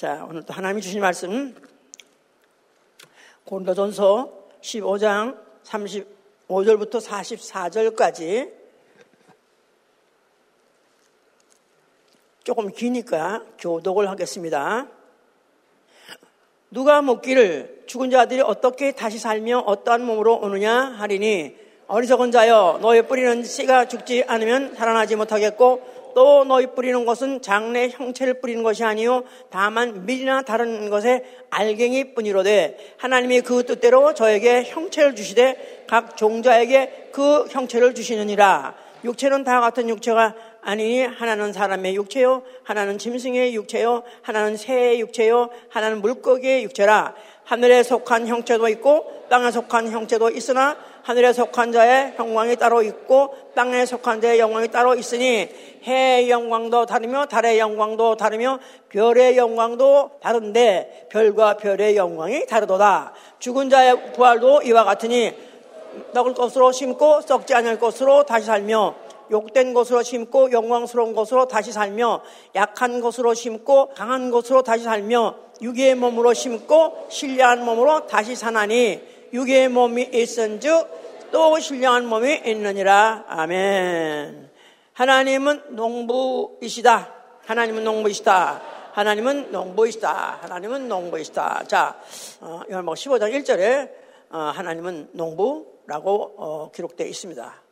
자, 오늘 또 하나님이 주신 말씀 고린도전서 15장 35절부터 44절까지 조금 기니까 교독을 하겠습니다. 누가 묻기를 죽은 자들이 어떻게 다시 살며 어떠한 몸으로 오느냐 하리니 어리석은 자여 너희 뿌리는 씨가 죽지 않으면 살아나지 못하겠고 또 너희 뿌리는 것은 장래 형체를 뿌리는 것이 아니요 다만 밀이나 다른 것에 알갱이 뿐이로되 하나님이 그 뜻대로 저에게 형체를 주시되 각 종자에게 그 형체를 주시느니라. 육체는 다 같은 육체가 아니니 하나는 사람의 육체요 하나는 짐승의 육체요 하나는 새의 육체요 하나는 물고기의 육체라. 하늘에 속한 형체도 있고 땅에 속한 형체도 있으나 하늘에 속한 자의 영광이 따로 있고 땅에 속한 자의 영광이 따로 있으니 해의 영광도 다르며 달의 영광도 다르며 별의 영광도 다른데 별과 별의 영광이 다르도다. 죽은 자의 부활도 이와 같으니 먹을 것으로 심고 썩지 않을 것으로 다시 살며 욕된 것으로 심고 영광스러운 것으로 다시 살며 약한 것으로 심고 강한 것으로 다시 살며 육의 몸으로 심고 신뢰한 몸으로 다시 사나니 육의 몸이 있은즉 또 신령한 몸이 있느니라. 아멘. 하나님은 농부이시다. 하나님은 농부이시다. 하나님은 농부이시다. 하나님은 농부이시다. 자, 어, 요한복 15장 1절에 어, 하나님은 농부라고 어, 기록되어 있습니다.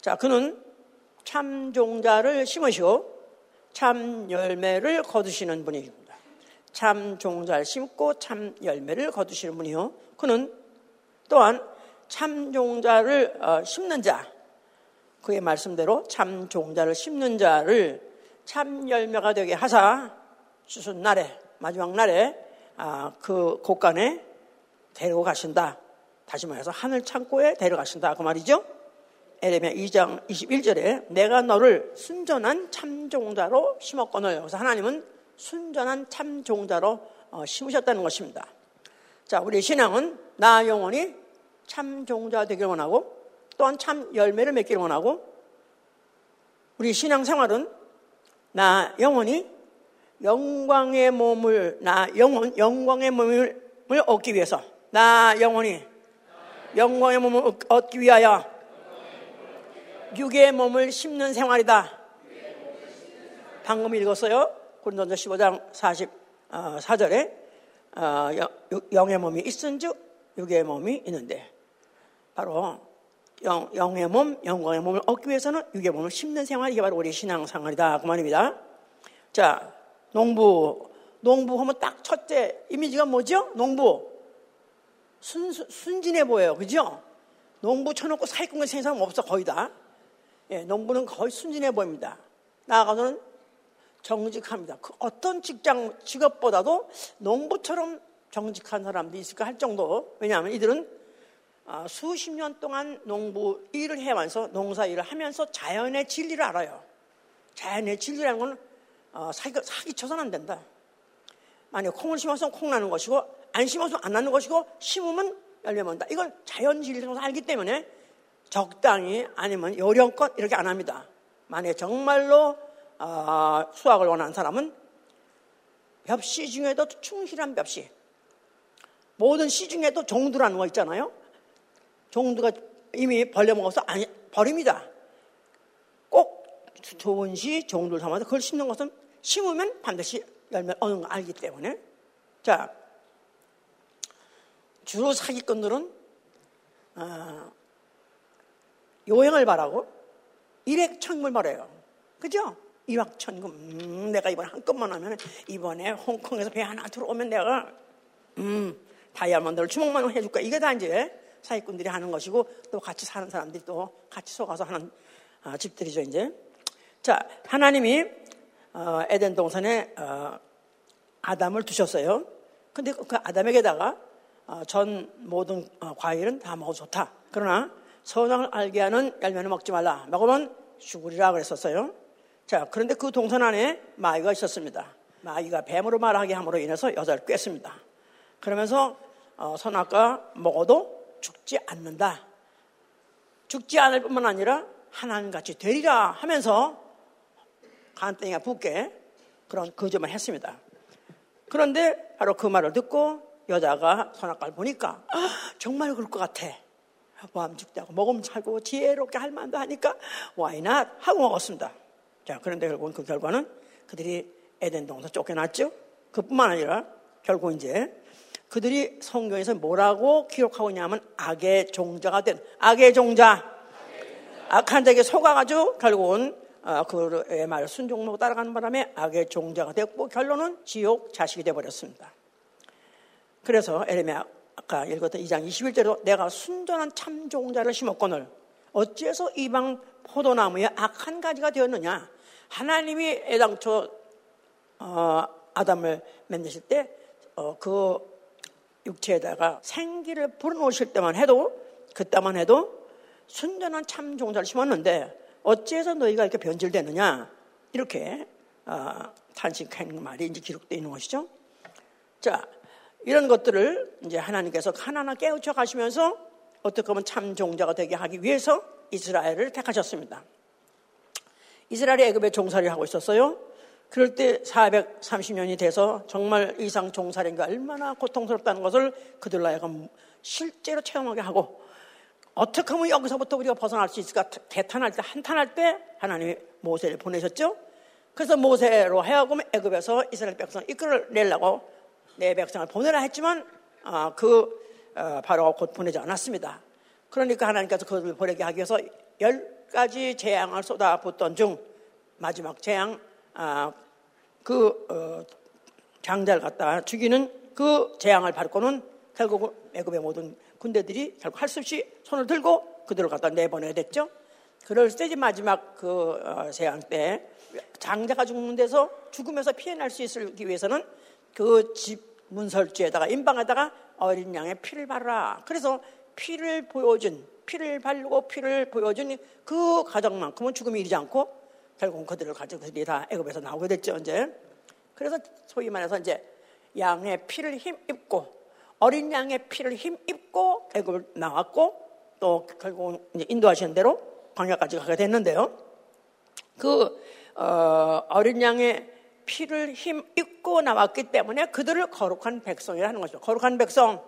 자, 그는 참 종자를 심으시고 참 열매를 거두시는 분입니다. 참 종자를 심고 참 열매를 거두시는 분이요. 그는 또한 참 종자를 어, 심는 자, 그의 말씀대로 참 종자를 심는 자를 참 열매가 되게 하사 주순 날에 마지막 날에 아, 그 곳간에 데리고 가신다. 다시 말해서 하늘 창고에 데려가신다. 그 말이죠. 에레미야 2장 21절에 내가 너를 순전한 참종자로 심었거늘. 그래서 하나님은 순전한 참종자로 어, 심으셨다는 것입니다. 자, 우리 신앙은 나 영혼이 참 종자 되기를 원하고 또한 참 열매를 맺기를 원하고 우리 신앙 생활은 나 영혼이 영광의 몸을 나 영혼 영광의 몸을 얻기 위해서 나 영혼이 영광의 몸을 얻기 위하여 육의 몸을 심는 생활이다. 방금 읽었어요. 고린도서 15장 44절에 어, 영의 몸이 있은즉 육의 몸이 있는데 바로 영, 영의 몸, 영광의 몸을 얻기 위해서는 육의 몸을 심는 생활이 이게 바로 우리 신앙생활이다 그 말입니다. 자, 농부, 농부 하면 딱 첫째 이미지가 뭐죠? 농부. 순, 순진해 보여요. 그죠? 농부 쳐놓고 사기꾼 생사람 없어, 거의 다. 예, 농부는 거의 순진해 보입니다. 나아가서는 정직합니다. 그 어떤 직장, 직업보다도 농부처럼 정직한 사람도 있을까 할 정도. 왜냐하면 이들은 아, 수십 년 동안 농부 일을 해와서 농사 일을 하면서 자연의 진리를 알아요. 자연의 진리라는 건 어, 사기, 사기쳐서는 안 된다. 만약 콩을 심어서 콩 나는 것이고 안 심어서 안 나는 것이고 심으면 열매 몬다. 이건 자연 진리를 알기 때문에 적당히 아니면 요령껏 이렇게 안 합니다. 만약 정말로 어, 수학을 원하는 사람은 벽시 중에도 충실한 벽시. 모든 시 중에도 종두라는 거 있잖아요. 종두가 이미 벌려먹어서 아니, 버립니다. 꼭 좋은 시 종두를 삼아서 그걸 심는 것은 심으면 반드시 열매 얻는 거 알기 때문에. 자, 주로 사기꾼들은, 어, 요행을 바라고 일액천금을 말해요. 그죠? 일확천금. 음, 내가 이번에 한 건만 하면 이번에 홍콩에서 배 하나 들어오면 내가 음, 다이아몬드를 주먹만 해줄까. 이게 다 이제 사기꾼들이 하는 것이고 또 같이 사는 사람들이 또 같이 속아서 하는 아, 집들이죠, 이제. 자, 하나님이 어, 에덴 동산에 어, 아담을 두셨어요. 근데 그 아담에게다가 어, 전 모든 어, 과일은 다 먹어 좋다. 그러나 선악을 알게 하는 열매는 먹지 말라. 먹으면 죽으리라 그랬었어요. 자, 그런데 그 동산 안에 마귀가 있었습니다. 마귀가 뱀으로 말하게 함으로 인해서 여자를 꿰습니다. 그러면서 어, 선악과 먹어도 죽지 않는다. 죽지 않을 뿐만 아니라 하나님같이 되리라 하면서 간땡이가 붙게 그런 거짓말 했습니다. 그런데 바로 그 말을 듣고 여자가 선악과를 보니까 아, 정말 그럴 것 같아. 먹으면 살고 지혜롭게 할 만도 하니까 와이낫 하고 먹었습니다. 자, 그런데 결국은 그 결과는 그들이 에덴 동산 쫓겨났죠. 그뿐만 아니라 결국 이제 그들이 성경에서 뭐라고 기록하고 있냐면 악의 종자가 된 악의 종자. 악한 자에게 속아가지고 결국은 어, 그의 말 순종하고 따라가는 바람에 악의 종자가 됐고 결론은 지옥 자식이 되어버렸습니다. 그래서 에레미야 아까 읽었던 2장 21절로 내가 순전한 참 종자를 심었거늘 어째서 이방 포도나무에 악한 가지가 되었느냐 하나님이 애당초 어, 아담을 만드실 때그 어, 육체에다가 생기를 불어넣으실 때만 해도 그때만 해도 순전한 참 종자를 심었는데 어째서 너희가 이렇게 변질되느냐 이렇게 어, 탄식한 말이 이제 기록되어 있는 것이죠. 자, 이런 것들을 이제 하나님께서 하나하나 깨우쳐 가시면서 어떻게 보면 참 종자가 되게 하기 위해서 이스라엘을 택하셨습니다. 이스라엘이 애굽에 종살이 하고 있었어요. 그럴 때 430년이 돼서 정말 이상 종살이가 얼마나 고통스럽다는 것을 그들로 하여금 실제로 체험하게 하고 어떻게 하면 여기서부터 우리가 벗어날 수 있을까 대탄할 때 한탄할 때 하나님이 모세를 보내셨죠. 그래서 모세로 하여금 애굽에서 이스라엘 백성 이끌어내려고 내 백성을 보내라 했지만 아, 그 어, 바로 곧 보내지 않았습니다. 그러니까 하나님께서 그들을 보내게 하기 위해서 열 가지 재앙을 쏟아붓던 중 마지막 재앙 아, 그 어, 장자를 갖다 죽이는 그 재앙을 밟고는 결국 애굽의 모든 군대들이 결국 할 수 없이 손을 들고 그들을 갖다 내보내야 됐죠. 그럴 때 마지막 그 어, 재앙 때 장자가 죽는 데서 죽으면서 피해날 수 있기 위해서는 그 집 문설주에다가 인방에다가 어린 양의 피를 바르라. 그래서 피를 보여준 피를 바르고 피를 보여준 그 가정만큼은 죽음이 이르지 않고 결국 그들을 가지고 그들이 다 애굽에서 나오게 됐죠 이제. 그래서 소위 말해서 이제 양의 피를 힘입고 어린 양의 피를 힘입고 애굽을 나왔고 또 결국은 인도하시는 대로 광야까지 가게 됐는데요. 그 어, 어린 양의 피를 힘 입고 나왔기 때문에 그들을 거룩한 백성이라 하는 거죠. 거룩한 백성.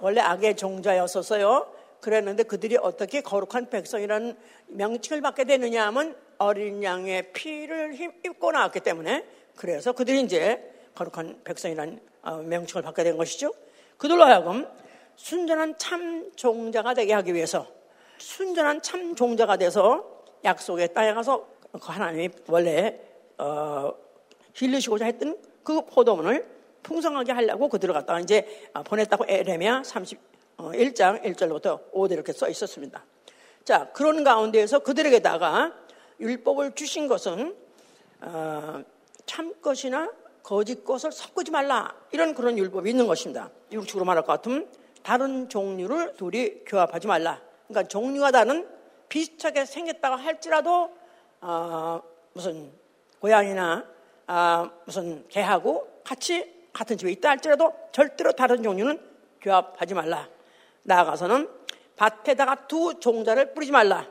원래 악의 종자였었어요. 그랬는데 그들이 어떻게 거룩한 백성이라는 명칭을 받게 되느냐 하면 어린 양의 피를 힘 입고 나왔기 때문에 그래서 그들이 이제 거룩한 백성이라는 어, 명칭을 받게 된 것이죠. 그들로 하여금 순전한 참 종자가 되게 하기 위해서 순전한 참 종자가 돼서 약속의 땅에 가서 그 하나님이 원래 어, 길르시고자 했던 그 포도문을 풍성하게 하려고 그들을 갖다가 이제 아, 보냈다고 에레미야 31장 1절부터 5대 이렇게 써 있었습니다. 자, 그런 가운데에서 그들에게다가 율법을 주신 것은 어, 참 것이나 거짓 것을 섞지 말라 이런 그런 율법이 있는 것입니다. 육축으로 말할 것 같으면 다른 종류를 둘이 교합하지 말라. 그러니까 종류가 다른 비슷하게 생겼다고 할지라도 어, 무슨 고양이나 아, 무슨 개하고 같이 같은 집에 있다 할지라도 절대로 다른 종류는 교합하지 말라. 나아가서는 밭에다가 두 종자를 뿌리지 말라.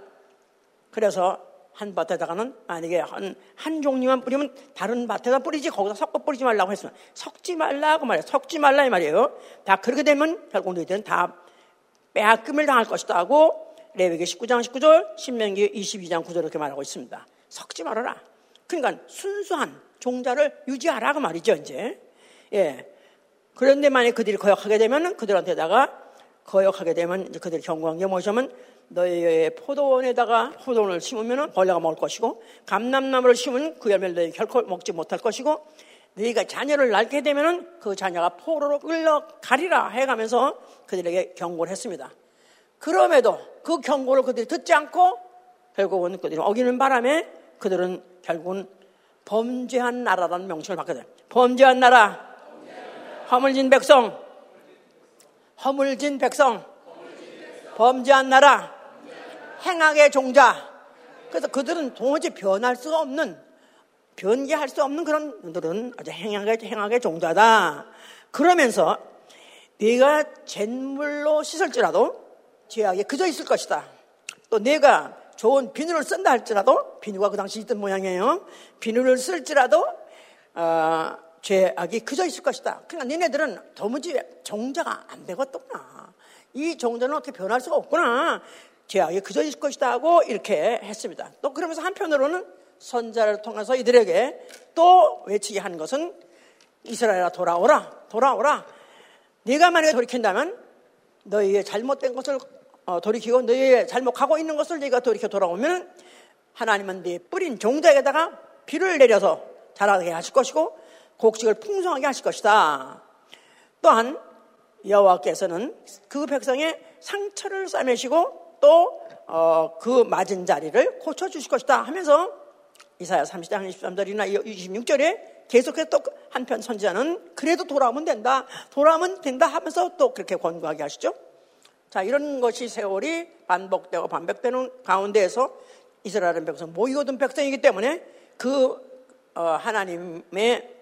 그래서 한 밭에다가는 만약에 한, 한 종류만 뿌리면 다른 밭에다 뿌리지 거기다 섞어 뿌리지 말라고 했으면 섞지 말라고 말이에요. 섞지 말라 이 말이에요. 다 그렇게 되면 결국 너희들은 다 빼앗김을 당할 것이다 하고 레위기 19장 19절, 신명기 22장 9절 이렇게 말하고 있습니다. 섞지 말아라. 그러니까 순수한 종자를 유지하라 그 말이죠 이제. 예. 그런데 만약 그들이 거역하게 되면 그들한테다가 거역하게 되면 이제 그들이 경고한 뭐냐면 너희의 포도원에다가 포도원을 심으면 벌레가 먹을 것이고 감람나무를 심으면 그 열매를 너희 결코 먹지 못할 것이고 너희가 자녀를 낳게 되면 그 자녀가 포로로 끌려가리라 해가면서 그들에게 경고를 했습니다. 그럼에도 그 경고를 그들이 듣지 않고 결국은 그들이 어기는 바람에 그들은 결국은 범죄한 나라라는 명칭을 받게 돼. 범죄한 나라, 허물진 백성, 허물진 백성, 범죄한 나라, 행악의 종자. 그래서 그들은 도무지 변할 수가 없는, 변개할 수 없는 그런 분들은 아주 행악의, 행악의 종자다. 그러면서 네가 잿물로 씻을지라도 죄악에 그저 있을 것이다. 또 내가 좋은 비누를 쓴다 할지라도 비누가 그 당시 있던 모양이에요. 비누를 쓸지라도 어, 죄악이 그저 있을 것이다. 그러니까 니네들은 도무지 종자가 안 되겠구나. 이 종자는 어떻게 변할 수가 없구나. 죄악이 그저 있을 것이다 하고 이렇게 했습니다. 또 그러면서 한편으로는 선자를 통해서 이들에게 또 외치게 한 것은 이스라엘아 돌아오라 돌아오라 네가 만약에 돌이킨다면 너희의 잘못된 것을 어, 돌이키고 너희의 잘못하고 있는 것을 네가 돌이켜 돌아오면 하나님은 네 뿌린 종자에다가 비를 내려서 자라게 하실 것이고 곡식을 풍성하게 하실 것이다. 또한 여호와께서는 그 백성의 상처를 싸매시고 또그 어, 맞은 자리를 고쳐 주실 것이다 하면서 이사야 30장 23절이나 26절에 계속해서 또 한편 선지자는 그래도 돌아오면 된다. 돌아오면 된다 하면서 또 그렇게 권고하게 하시죠. 자, 이런 것이 세월이 반복되고 반복되는 가운데에서 이스라엘 백성, 모이거든 백성이기 때문에 그 어, 하나님의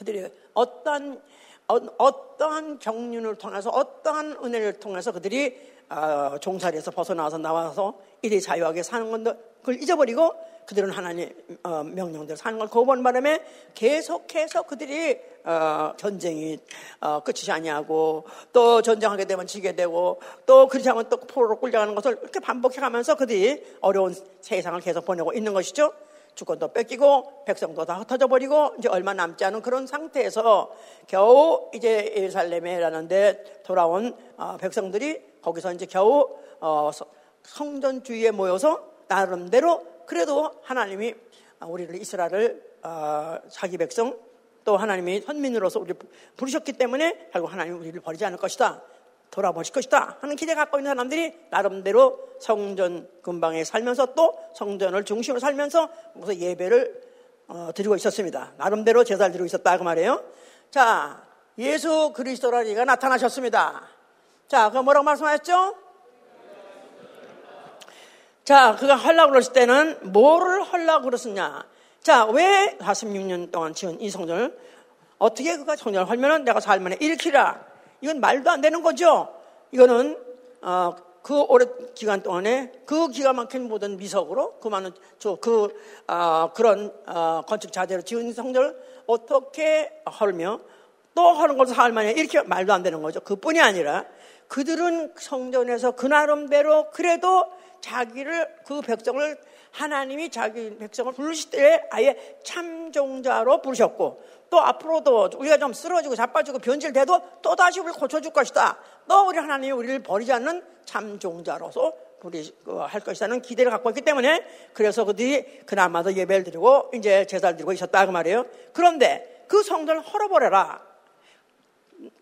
그들이 어떠한 어, 떠한 경륜을 통해서 어떠한 은혜를 통해서 그들이 어, 종살이에서 벗어나서 나와서 이리 자유하게 사는 건데 그걸 잊어버리고 그들은 하나님 어, 명령대로 사는 걸 거부하는 바람에 계속해서 그들이 어, 전쟁이 어, 끝이지 아니하고 또 전쟁하게 되면 지게 되고 또 그렇지 않으면 또 포로로 끌려가는 것을 이렇게 반복해 가면서 그들이 어려운 세상을 계속 보내고 있는 것이죠. 주권도 뺏기고 백성도 다 흩어져 버리고 이제 얼마 남지 않은 그런 상태에서 겨우 이제 예루살렘에 라는데 돌아온 어, 백성들이 거기서 이제 겨우 어, 성전 주위에 모여서 나름대로 그래도 하나님이 우리를 이스라엘을 어, 자기 백성 또 하나님이 선민으로서 우리를 부르셨기 때문에 결국 하나님 우리를 버리지 않을 것이다. 돌아보실 것이다 하는 기대 갖고 있는 사람들이 나름대로 성전 근방에 살면서 또 성전을 중심으로 살면서 거기서 예배를 어, 드리고 있었습니다. 나름대로 제사를 드리고 있었다 그 말이에요. 자, 예수 그리스도라니가 나타나셨습니다. 자, 그 뭐라고 말씀하셨죠? 자, 그가 하려고 그랬을 때는 뭐를 하려고 그랬었냐? 자, 왜 46년 동안 지은 이 성전을 어떻게 그가 성전을 하면은 내가 살만에 일으키라. 이건 말도 안 되는 거죠. 이거는 어, 그 오랜 기간 동안에 그 기가 막힌 모든 미석으로 그 많은 저그 어, 그런 어, 건축 자재로 지은 성전을 어떻게 헐며 또 하는 것을 할만해 이렇게 말도 안 되는 거죠. 그뿐이 아니라 그들은 성전에서 그 나름대로 그래도 자기를 그 백성을 하나님이 자기 백성을 부르실 때 아예 참종자로 부르셨고 또 앞으로도 우리가 좀 쓰러지고 자빠지고 변질돼도 또 다시 우리를 고쳐줄 것이다. 또 우리 하나님이 우리를 버리지 않는 참 종자로서 우리 그할 것이라는 기대를 갖고 있기 때문에 그래서 그들이 그나마도 예배를 드리고 이제 제사를 드리고 있었다 그 말이에요. 그런데 그 성전을 헐어버려라.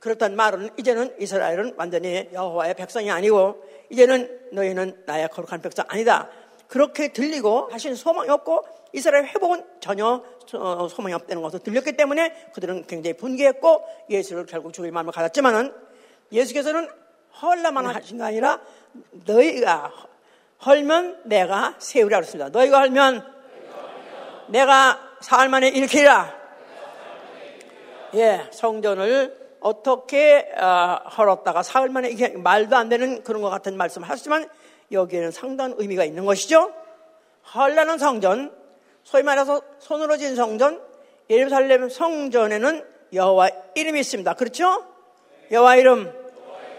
그렇단 말은 이제는 이스라엘은 완전히 여호와의 백성이 아니고 이제는 너희는 나의 거룩한 백성 아니다. 그렇게 들리고 하신 소망이 없고 이스라엘 회복은 전혀 어, 소망이 없다는 것을 들렸기 때문에 그들은 굉장히 분개했고 예수를 결국 죽일 마음을 가졌지만은 예수께서는 헐라만 하신 게 아니라 너희가 헐면 내가 세우라 그랬습니다. 너희가 헐면 내가 사흘 만에 일으키라. 예, 성전을 어떻게 어, 헐었다가 사흘 만에 이게 말도 안 되는 그런 것 같은 말씀을 하시지만 여기에는 상당한 의미가 있는 것이죠. 헐라는 성전, 소위 말해서 손으로 진 성전, 예루살렘 성전에는 여호와 이름이 있습니다. 그렇죠? 여호와 이름.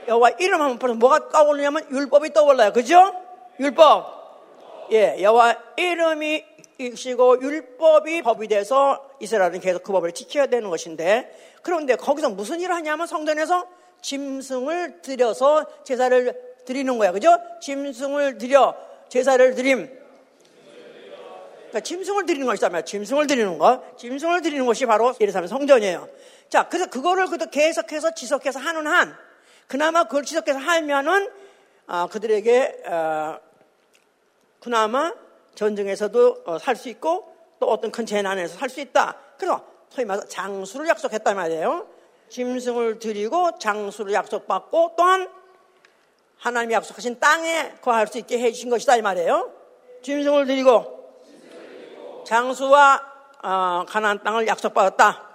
여호와 이름 하면 벌써 뭐가 떠오르냐면 율법이 떠올라요. 그죠? 율법. 예, 여호와 이름이 있시고 율법이 법이 돼서 이스라엘은 계속 그 법을 지켜야 되는 것인데 그런데 거기서 무슨 일을 하냐면 성전에서 짐승을 들여서 제사를 드리는 거야. 그죠? 짐승을 들여 제사를 드림. 그러니까 짐승을 드리는 것이다면 짐승을 드리는 거. 짐승을 드리는 것이 바로 예루살렘 성전이에요. 자, 그래서 그거를 그도 계속해서 지속해서 하는 한 그나마 그걸 지속해서 하면은 어, 그들에게 어, 그나마 전쟁에서도 어, 살수 있고 또 어떤 큰 재난에서 살 수 있다. 그래서 소위 말해서 장수를 약속했단 말이에요. 짐승을 드리고 장수를 약속받고 또한 하나님이 약속하신 땅에 거할 수 있게 해주신 것이다 이 말이에요. 짐승을 드리고 장수와 어, 가나안 땅을 약속받았다.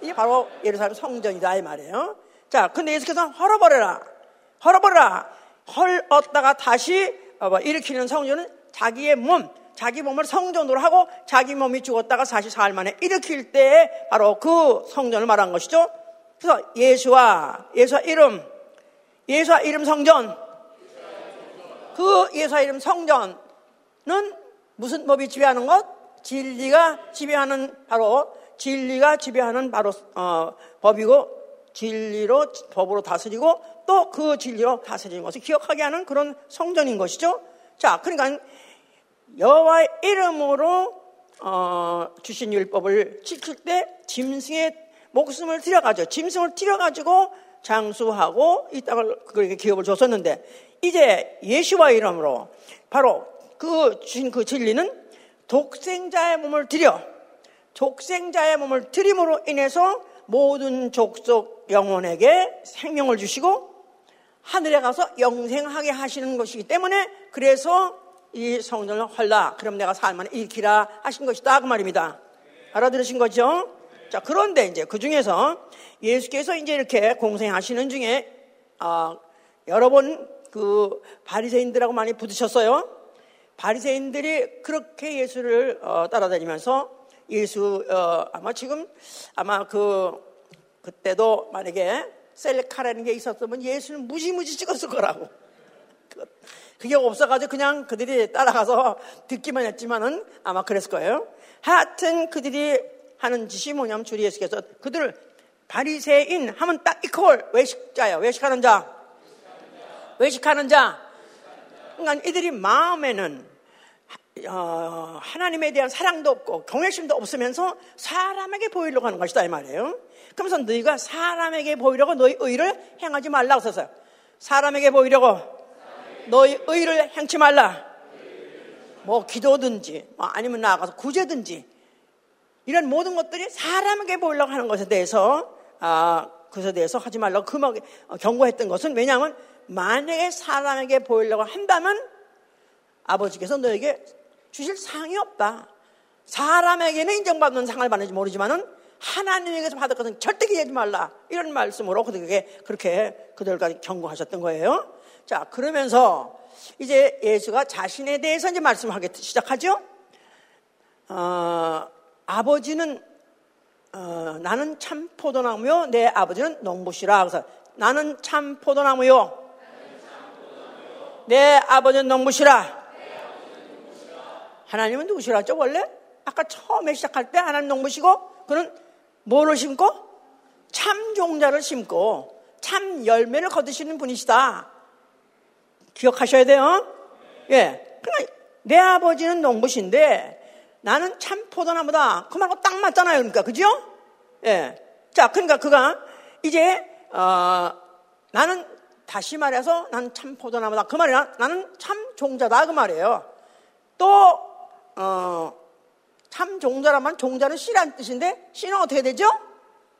이게 바로 예루살렘 성전이다 이 말이에요. 자, 근데 예수께서 헐어버려라, 헐어버려라. 헐었다가 다시 어, 뭐 일으키는 성전은 자기의 몸, 자기 몸을 성전으로 하고 자기 몸이 죽었다가 44일 만에 일으킬 때 바로 그 성전을 말한 것이죠. 그래서 예수와 예수와 이름, 예수와 이름 성전, 그 예수와 이름 성전은 무슨 법이 지배하는 것? 진리가 지배하는 바로 진리가 지배하는 바로 어, 법이고 진리로 법으로 다스리고 또 그 진리로 다스리는 것을 기억하게 하는 그런 성전인 것이죠. 자, 그러니까 여호와의 이름으로 어, 주신 율법을 지킬 때 짐승의 목숨을 들여가죠. 짐승을 들여가지고 장수하고 이 땅을 그렇게 기업을 줬었는데 이제 예수와 이름으로 바로 그 주신 그 진리는 독생자의 몸을 들여 독생자의 몸을 들임으로 인해서 모든 족속 영혼에게 생명을 주시고 하늘에 가서 영생하게 하시는 것이기 때문에 그래서 이 성전을 헐라 그럼 내가 살만에 일으키라 하신 것이다 그 말입니다. 알아들으신 거죠? 자 그런데 이제 그 중에서 예수께서 이제 이렇게 공생하시는 중에 어, 여러 번 그 바리새인들하고 많이 부딪혔어요. 바리새인들이 그렇게 예수를 어, 따라다니면서 예수 어, 아마 지금 아마 그 그때도 만약에 셀카라는 게 있었으면 예수는 무지무지 찍었을 거라고. 그게 없어가지고 그냥 그들이 따라가서 듣기만 했지만은 아마 그랬을 거예요. 하여튼 그들이 하는 짓이 뭐냐면 주리 예수께서 그들을 바리새인 하면 딱 이퀄 외식자예요. 외식하는 자. 외식하는 자. 그러니까 이들이 마음에는 어, 하나님에 대한 사랑도 없고 경외심도 없으면서 사람에게 보이려고 하는 것이다 이 말이에요. 그러면서 너희가 사람에게 보이려고 너희 의를 행하지 말라고 썼어요. 사람에게 보이려고 너희 의를 행치 말라. 뭐 기도든지 뭐 아니면 나아가서 구제든지 이런 모든 것들이 사람에게 보이려고 하는 것에 대해서 아, 그것에 대해서 하지 말라고 금하게 경고했던 것은 왜냐하면 만약에 사람에게 보이려고 한다면 아버지께서 너에게 주실 상이 없다. 사람에게는 인정받는 상을 받는지 모르지만은 하나님에게서 받을 것은 절대 기대하지 말라. 이런 말씀으로 그들에게 그렇게 그들까지 경고하셨던 거예요. 자, 그러면서 이제 예수가 자신에 대해서 이제 말씀하기 시작하죠. 어, 아버지는 어, 나는 참 포도나무요, 내 아버지는 농부시라. 그래서 나는 참 포도나무요, 내 아버지는 농부시라. 하나님은 누구시라 죠, 원래? 아까 처음에 시작할 때 하나님 농부시고, 그는 뭐를 심고? 참 종자를 심고, 참 열매를 거두시는 분이시다. 기억하셔야 돼요. 예. 그러니까 내 아버지는 농부신데, 나는 참 포도나무다. 그 말하고 딱 맞잖아요. 그러니까, 그죠? 예. 자, 그러니까 그가 이제, 어, 나는 다시 말해서 나는 참 포도나무다. 그 말이야. 나는 참 종자다. 그 말이에요. 또 어, 참 종자라면 종자는 씨란 뜻인데 씨는 어떻게 되죠?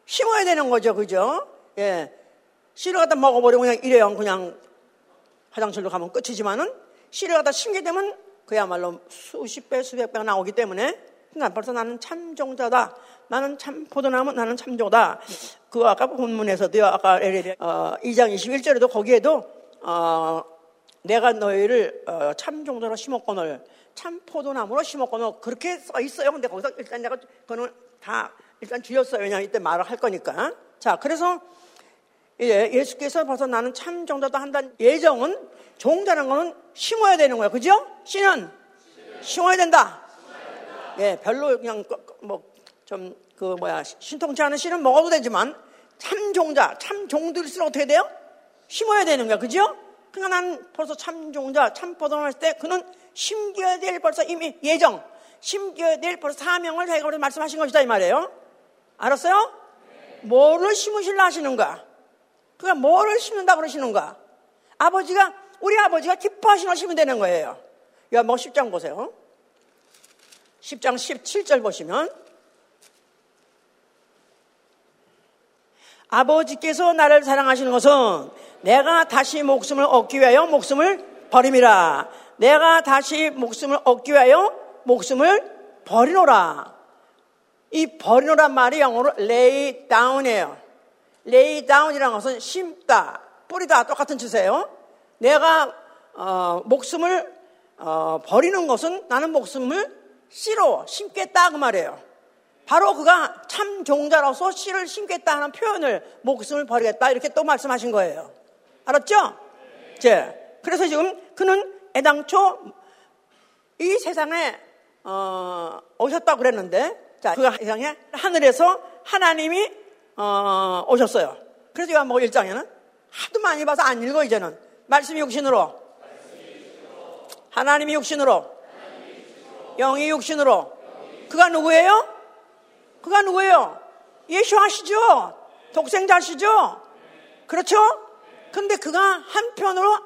심어야 되는 거죠, 그죠? 예, 씨를 갖다 먹어버리고 그냥 이래요, 그냥 화장실로 가면 끝이지만은 씨를 갖다 심게 되면 그야말로 수십 배, 수백 배가 나오기 때문에 그러니까 벌써 나는 참 종자다. 나는 참 포도나무, 나는 참 종다. 그 아까 본문에서도요, 아까 어, 2장 21절에도 거기에도 어, 내가 너희를 어, 참 종자로 심었거늘 참 포도나무로 심었거늘 그렇게 써 있어요. 근데 거기서 일단 내가 그거는 다 일단 줄였어요. 왜냐하면 이때 말을 할 거니까. 자, 그래서 예, 예수께서 벌써 나는 참 종자도 한다는 예정은 종자는 거는 심어야 되는 거예요. 그죠? 씨는 심어야 된다. 예, 별로 그냥 뭐 좀 그 뭐야 신통치 않은 씨는 먹어도 되지만 참 종자, 참 종들일수록 어떻게 돼요? 심어야 되는 거야. 그죠? 그러니까 나는 벌써 참 종자, 참 했을 때 그는 심겨야 될 벌써 이미 예정, 심겨야 될 벌써 사명을 자기가 우리 말씀하신 것이다 이 말이에요. 알았어요? 뭐를 심으실라 하시는가? 그가 뭐를 심는다 그러시는가? 아버지가 우리 아버지가 기뻐하시는 걸 심으면 되는 거예요. 요한복 10장 보세요. 10장 17절 보시면 아버지께서 나를 사랑하시는 것은 내가 다시 목숨을 얻기 위하여 목숨을 버림이라. 내가 다시 목숨을 얻기 위하여 목숨을 버리노라. 이 버리노란 말이 영어로 lay down이에요. lay down이라는 것은 심다, 뿌리다 똑같은 뜻이에요. 내가 어, 목숨을 어, 버리는 것은 나는 목숨을 씨로 심겠다 그 말이에요. 바로 그가 참 종자로서 씨를 심겠다 하는 표현을 목숨을 버리겠다 이렇게 또 말씀하신 거예요. 알았죠? 제 그래서 지금 그는 애당초 이 세상에 어, 오셨다고 그랬는데 자, 그 세상에 하늘에서 하나님이 어, 오셨어요. 그래서 요한복음 1장에는 하도 많이 봐서 안 읽어 이제는 말씀이 육신으로 하나님이 육신으로 영이 육신으로 그가 누구예요? 그가 누구예요? 예수하시죠? 독생자시죠? 그렇죠? 근데 그가 한편으로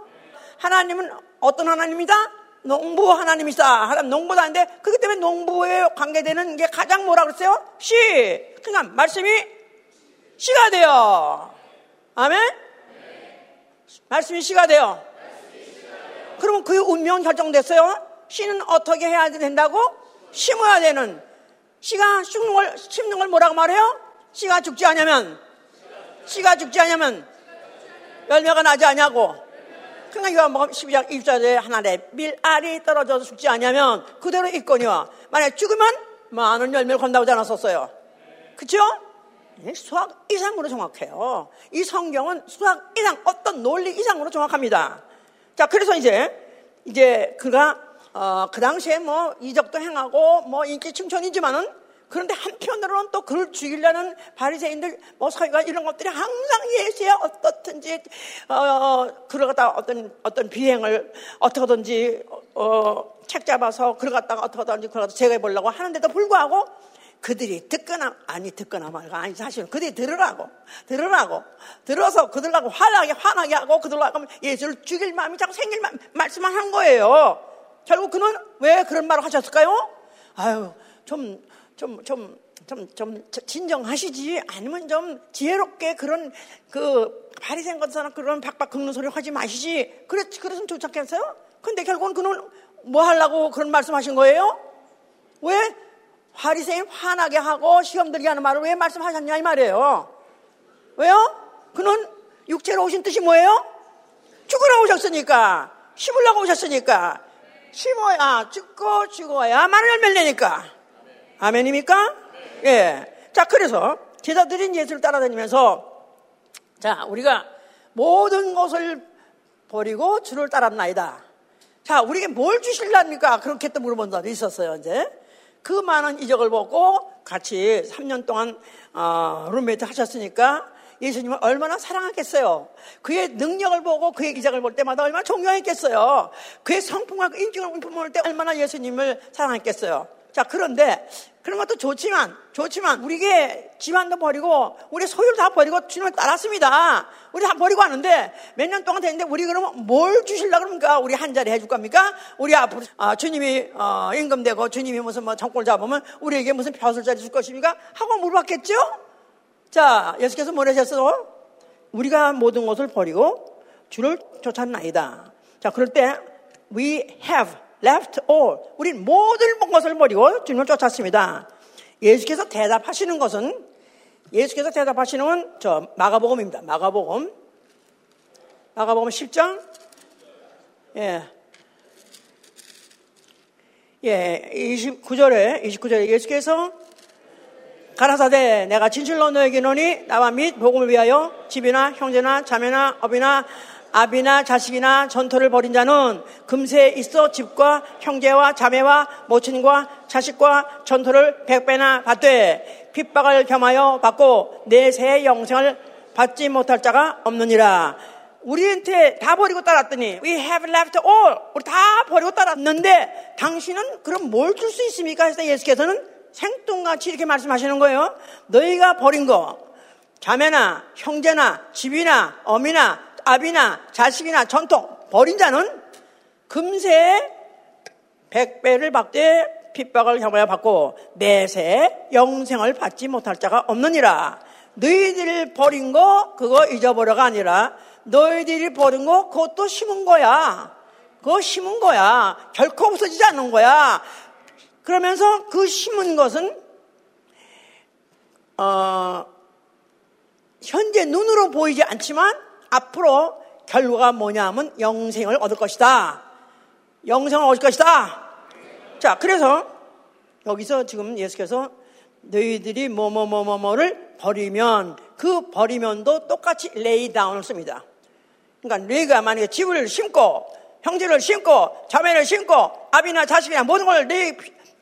하나님은 어떤 하나님이다? 농부 하나님이다. 하나님 농부다 하는데 그렇기 때문에 농부에 관계되는 게 가장 뭐라 그랬어요? 씨. 그러니까 말씀이 씨가 돼요. 아멘? 말씀이 씨가 돼요. 그러면 그 운명 결정됐어요. 씨는 어떻게 해야 된다고? 심어야 되는. 씨가 죽는 걸, 심는 걸 뭐라고 말해요? 씨가 죽지 않으면, 씨가 죽지 않으면 열매가 나지 않냐고. 그러니까 요한복음 12장 1절에 하나에 밀알이 떨어져서 죽지 않으면 그대로 있거니와 만약 죽으면 많은 열매를 건다고 하지 않았었어요. 그쵸? 수학 이상으로 정확해요. 이 성경은 수학 이상, 어떤 논리 이상으로 정확합니다. 자, 그래서 이제, 이제 그가, 어, 그 당시에 뭐 이적도 행하고 뭐 인기 충천이지만은 그런데 한편으로는 또 그를 죽이려는 바리새인들, 뭐 서기관 이런 것들이 항상 예수에 어떻든지 어, 그를 갖다 어떤 어떤 비행을 어떻게든지 어, 책 잡아서 그를 갖다가 어떻게든지 그를 갖다 제거해 보려고 하는데도 불구하고 그들이 듣거나 아니 듣거나 말고 아니 사실은 그들이 들으라고 들으라고 들어서 그들하고 화나게 화나게 하고 그들하고 예수를 죽일 마음이 자꾸 생길 마, 말씀을 한 거예요. 결국 그는 왜 그런 말을 하셨을까요? 아유 좀 좀, 좀, 좀, 좀 진정하시지. 아니면 좀 지혜롭게 그런 그 바리새인 것처럼 그런 박박 긁는 소리 하지 마시지. 그랬, 그랬으면 좋겠어요? 근데 결국은 그는 뭐 하려고 그런 말씀 하신 거예요? 왜? 바리새인 화나게 하고 시험 들게 하는 말을 왜 말씀하셨냐 이 말이에요. 왜요? 그는 육체로 오신 뜻이 뭐예요? 죽으러 오셨으니까. 심으려고 오셨으니까. 심어야 죽고 죽어야 많은 열매를 내니까. 아멘입니까? 예. 자, 그래서 제자들인 예수를 따라다니면서 자, 우리가 모든 것을 버리고 주를 따랐나이다. 자, 우리에게 뭘 주실랍니까? 그렇게 또 물어본 사람도 있었어요, 이제. 그 많은 이적을 보고 같이 3년 동안, 어, 룸메이트 하셨으니까 예수님을 얼마나 사랑하겠어요. 그의 능력을 보고 그의 기적을 볼 때마다 얼마나 존경했겠어요. 그의 성품과 그 인증을 볼 때 얼마나 예수님을 사랑했겠어요. 자, 그런데 그런 것도 좋지만, 좋지만, 우리에게 집안도 버리고, 우리 소유를 다 버리고 주님을 따랐습니다. 우리 다 버리고 하는데, 몇 년 동안 됐는데, 우리 그러면 뭘 주실라 그럽니까? 우리 한 자리 해줄 겁니까? 우리 앞으로, 아, 주님이, 어, 임금되고, 주님이 무슨 뭐 정권을 잡으면, 우리에게 무슨 벼슬자리 줄 것입니까? 하고 물어봤겠죠? 자, 예수께서 뭐라셨어? 우리가 모든 것을 버리고, 주를 쫓았나이다. 자, 그럴 때, we have left all. 우린 모든 것을 버리고 주님을 쫓았습니다. 예수께서 대답하시는 것은 예수께서 대답하시는 건 저 마가복음입니다. 마가복음. 마가복음 10장. 예. 예, 29절에 29절에 예수께서 가라사대 내가 진실로 너에게 노니 나와 및 복음을 위하여 집이나 형제나 자매나 업이나 아비나 자식이나 전토를 벌인 자는 금세 있어 집과 형제와 자매와 모친과 자식과 전토를 백배나 받되 핍박을 겸하여 받고 내세 영생을 받지 못할 자가 없느니라. 우리한테 다 버리고 따랐더니 we have left all 우리 다 버리고 따랐는데 당신은 그럼 뭘 줄 수 있습니까? 해서 예수께서는 생뚱같이 이렇게 말씀하시는 거예요. 너희가 버린 거 자매나 형제나 집이나 어미나 아비나 자식이나 전통 버린 자는 금세 백배를 받되 핍박을 향하여 받고 내세 영생을 받지 못할 자가 없느니라. 너희들이 버린 거 그거 잊어버려가 아니라 너희들이 버린 거 그것도 심은 거야. 그거 심은 거야. 결코 없어지지 않는 거야. 그러면서 그 심은 것은 어, 현재 눈으로 보이지 않지만 앞으로 결과가 뭐냐 하면 영생을 얻을 것이다. 영생을 얻을 것이다. 자, 그래서 여기서 지금 예수께서 너희들이 뭐뭐뭐뭐뭐를 버리면 그 버리면도 똑같이 레이다운을 씁니다. 그러니까 너희가 만약에 집을 심고 형제를 심고 자매를 심고 아비나 자식이나 모든 걸 너희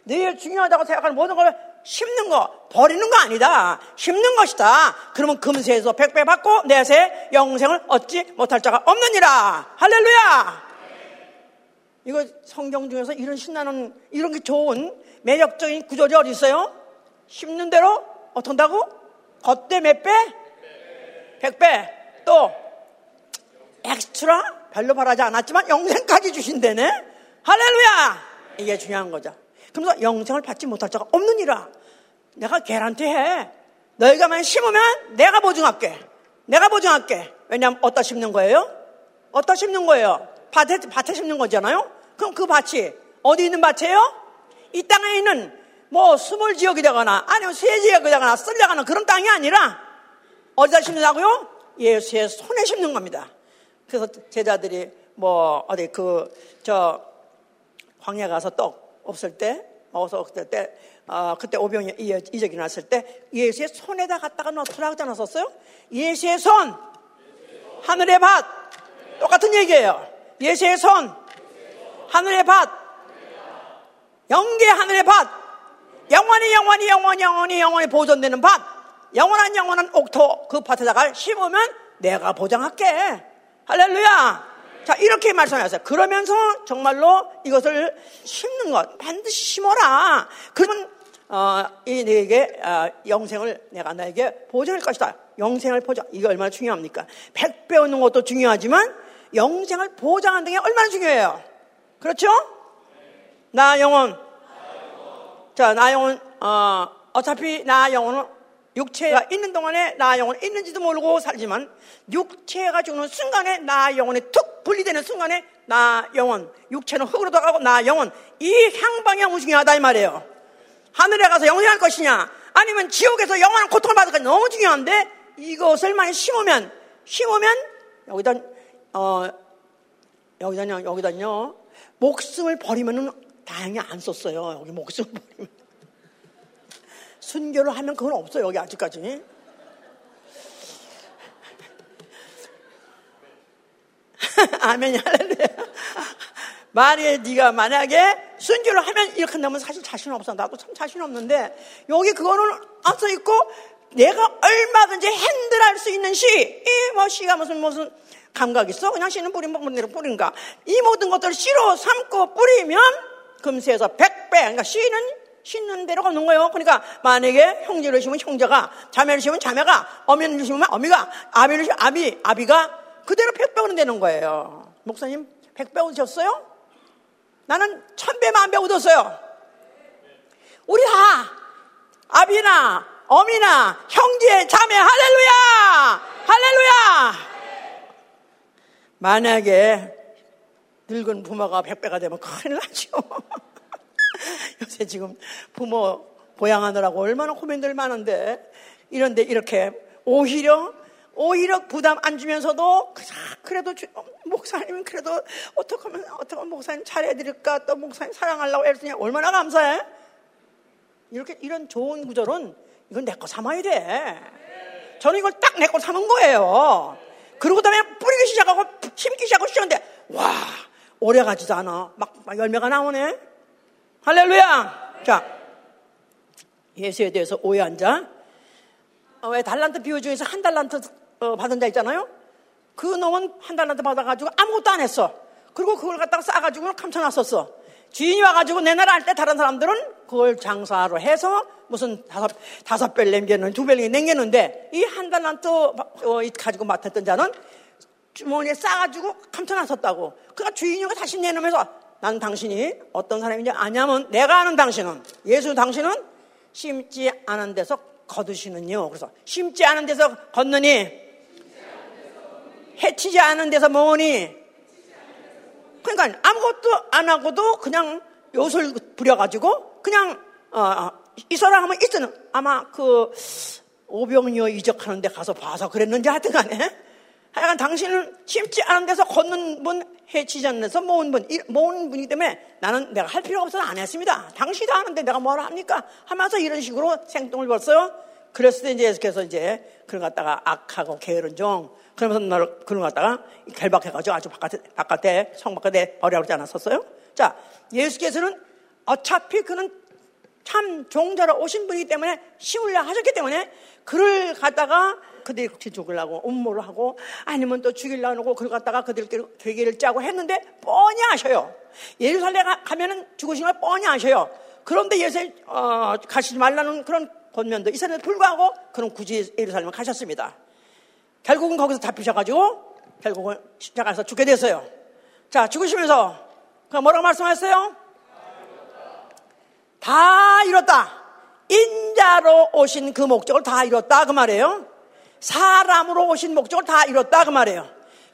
너희 중요하다고 생각하는 모든 걸 심는 거 버리는 거 아니다. 심는 것이다. 그러면 금세에서 백배 받고 내세 영생을 얻지 못할 자가 없느니라. 할렐루야. 이거 성경 중에서 이런 신나는 이런 게 좋은 매력적인 구절이 어디 있어요? 심는 대로 어떻게 한다고? 겉대 몇 배? 백배. 또 엑스트라 별로 바라지 않았지만 영생까지 주신다네. 할렐루야. 이게 중요한 거죠. 그러면서 영생을 받지 못할 자가 없느니라. 내가 개란티 해. 너희가 만 심으면 내가 보증할게. 내가 보증할게. 왜냐하면 어디다 심는 거예요? 어디다 심는 거예요? 밭에, 밭에 심는 거잖아요? 그럼 그 밭이 어디 있는 밭이에요? 이 땅에 있는 뭐 수몰 지역이 되거나 아니면 새 지역이 되거나 쓸려가는 그런 땅이 아니라 어디다 심는다고요? 예수의 손에 심는 겁니다. 그래서 제자들이 뭐 어디 그 저 광야 가서 떡 없을 때 먹어서 없을 때 어, 그때 오병이 이적이 났을 때 예수의 손에다 갖다가 넣더라고 하지 않았었어요? 예수의 손! 하늘의 밭! 똑같은 얘기예요. 예수의 손! 하늘의 밭! 영계 하늘의 밭! 영원히 영원히 영원히 영원히 영원히 보존되는 밭! 영원한 영원한 옥토 그 밭에다가 심으면 내가 보장할게. 할렐루야 자 이렇게 말씀하셨어요. 그러면서 정말로 이것을 심는 것 반드시 심어라. 그러면 어, 이 너에게 어, 영생을 내가 나에게 보장할 것이다. 영생을 보장 이게 얼마나 중요합니까? 백 배우는 것도 중요하지만 영생을 보장하는 게 얼마나 중요해요? 그렇죠? 나 영혼. 자, 나 영혼, 어, 어차피 나 영혼은 육체가 있는 동안에 나 영혼이 있는지도 모르고 살지만 육체가 죽는 순간에 나 영혼이 툭 분리되는 순간에 나 영혼, 육체는 흙으로 돌아가고 나 영혼 이 향방향이 중요하다 이 말이에요. 하늘에 가서 영생할 것이냐 아니면 지옥에서 영원한 고통을 받을 것이 너무 중요한데 이것을 많이 심으면 심으면 여기다 어 여기다요 여기다요 목숨을 버리면은 다행히 안 썼어요. 여기 목숨 버리면. 순교를 하면 그건 없어요. 여기 아직까지. 아멘, 할렐루야. 만약에 네가 만약에 순교를 하면 이렇게 한다면 사실 자신 없어. 나도 참 자신 없는데 여기 그거는 안써 있고 내가 얼마든지 핸들할 수 있는 시, 이 뭐 시가 무슨 무슨 감각 있어? 그냥 씨는 뿌리면 뿌리는 뿌린가? 이 모든 것들을 씨로 삼고 뿌리면 금세에서 백배 그러니까 씨는 심는 대로 걷는 거예요. 그러니까 만약에 형제를 심으면 형제가, 자매를 심으면 자매가, 어미를 심으면 어미가, 아비를 심으면 아비, 아비가 그대로 백배우는 되는 거예요. 목사님, 백배 얻으셨어요? 나는 천배 만배 얻었어요. 우리 다 아비나 어미나 형제 자매 할렐루야 할렐루야 만약에 늙은 부모가 백배가 되면 큰일 나죠. 요새 지금 부모 보양하느라고 얼마나 고민들 많은데 이런데 이렇게 오히려 오히려 부담 안 주면서도 그래도 주, 목사님 그래도 어떻게 하면 어떻게 목사님 잘해 드릴까? 또 목사님 사랑하려고 애쓰냐? 얼마나 감사해? 이렇게 이런 좋은 구절은 이건 내 거 삼아야 돼. 저는 이걸 딱 내 거 삼은 거예요. 그러고 다음에 뿌리기 시작하고 심기 시작하고 시작하는데 와 오래 가지도 않아. 막, 막 열매가 나오네. 할렐루야! 자, 예수에 대해서 오해한 자. 어, 왜 달란트 비유 중에서 한 달란트 어, 받은 자 있잖아요? 그 놈은 한 달란트 받아가지고 아무것도 안 했어. 그리고 그걸 갖다가 싸가지고 감춰놨었어. 주인이 와가지고 내 나라 할 때 다른 사람들은 그걸 장사로 해서 무슨 다섯, 다섯 별 남겼는, 두별 남겼는데 이 한 달란트 어, 가지고 맡았던 자는 주머니에 싸가지고 감춰놨었다고. 그러니까 주인이가 다시 내놓으면서 난 당신이 어떤 사람인지 아냐면 내가 아는 당신은 예수 당신은 심지 않은 데서 거두시는요. 그래서 심지 않은 데서 걷느니 해치지 않은 데서 모으니 그러니까 아무것도 안 하고도 그냥 요술 부려가지고 그냥 어, 어이 사람 하면 있잖아. 아마 그 오병이어 이적하는데 가서 봐서 그랬는지 하여튼 간에 하여간 당신은 심지 않은 데서 걷는 분, 해치지 않는 데서 모은 분, 모은 분이기 때문에 나는 내가 할 필요가 없어서 안 했습니다. 당신이 하는데 내가 뭐라 합니까? 하면서 이런 식으로 생뚱을 벌어요. 그랬을 때 이제 예수께서 이제 그런 갖다가 악하고 게으른 종, 그러면서 너를 그런 갖다가 결박해가지고 아주 바깥에, 바깥에, 성 바깥에 버리라고 그러지 않았었어요? 자, 예수께서는 어차피 그는 참 종자로 오신 분이기 때문에 심으려 하셨기 때문에 그를 갖다가 그들이 죽으려고 음모를 하고 아니면 또 죽이려고 하고 그걸 갖다가 그들끼리 계기를 짜고 했는데 뻔히 아셔요. 예루살렘 가면은 죽으신 걸 뻔히 아셔요. 그런데 예수 어, 가시지 말라는 그런 권면도 있었는데 불구하고 그는 굳이 예루살렘을 가셨습니다. 결국은 거기서 잡히셔가지고 결국은 십자가에서 죽게 됐어요. 자 죽으시면서 그 뭐라고 말씀하셨어요? 다 이뤘다. 인자로 오신 그 목적을 다 이뤘다 그 말이에요. 사람으로 오신 목적을 다 이뤘다 그 말이에요.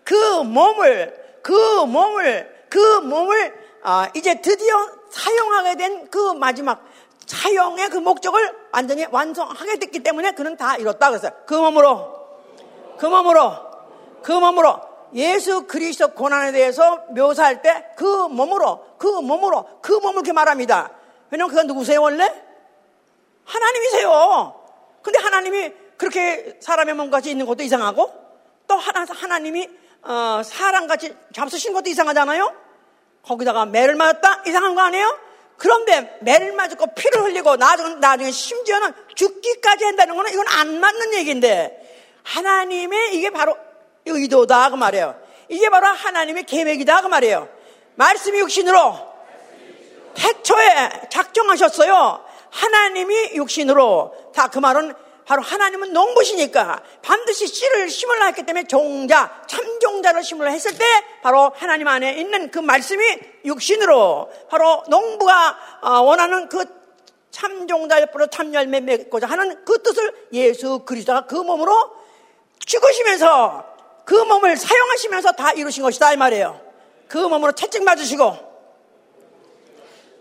그 몸을 그 몸을 그 몸을 아, 이제 드디어 사용하게 된 그 마지막 사용의 그 목적을 완전히 완성하게 됐기 때문에 그는 다 이뤘다 그랬어요. 그 몸으로 그 몸으로 그 몸으로 예수 그리스도 고난에 대해서 묘사할 때 그 몸으로 그 몸으로 그 몸을 이렇게 말합니다. 왜냐면 그가 누구세요 원래? 하나님이세요. 근데 하나님이 그렇게 사람의 몸같이 있는 것도 이상하고 또 하나, 하나님이 어, 사람같이 잡수신 것도 이상하잖아요. 거기다가 매를 맞았다 이상한 거 아니에요? 그런데 매를 맞고 피를 흘리고 나중에, 나중에 심지어는 죽기까지 한다는 거는 이건 안 맞는 얘기인데 하나님의 이게 바로 의도다 그 말이에요. 이게 바로 하나님의 계획이다 그 말이에요. 말씀이 육신으로 태초에 작정하셨어요. 하나님이 육신으로 다 그 말은 바로 하나님은 농부시니까 반드시 씨를 심으려 했기 때문에 종자, 참종자를 심으려 했을 때 바로 하나님 안에 있는 그 말씀이 육신으로 바로 농부가 어, 원하는 그 참종자의 뿌로 참열매 맺고자 하는 그 뜻을 예수 그리스도가 그 몸으로 죽으시면서 그 몸을 사용하시면서 다 이루신 것이다 이 말이에요. 그 몸으로 채찍 맞으시고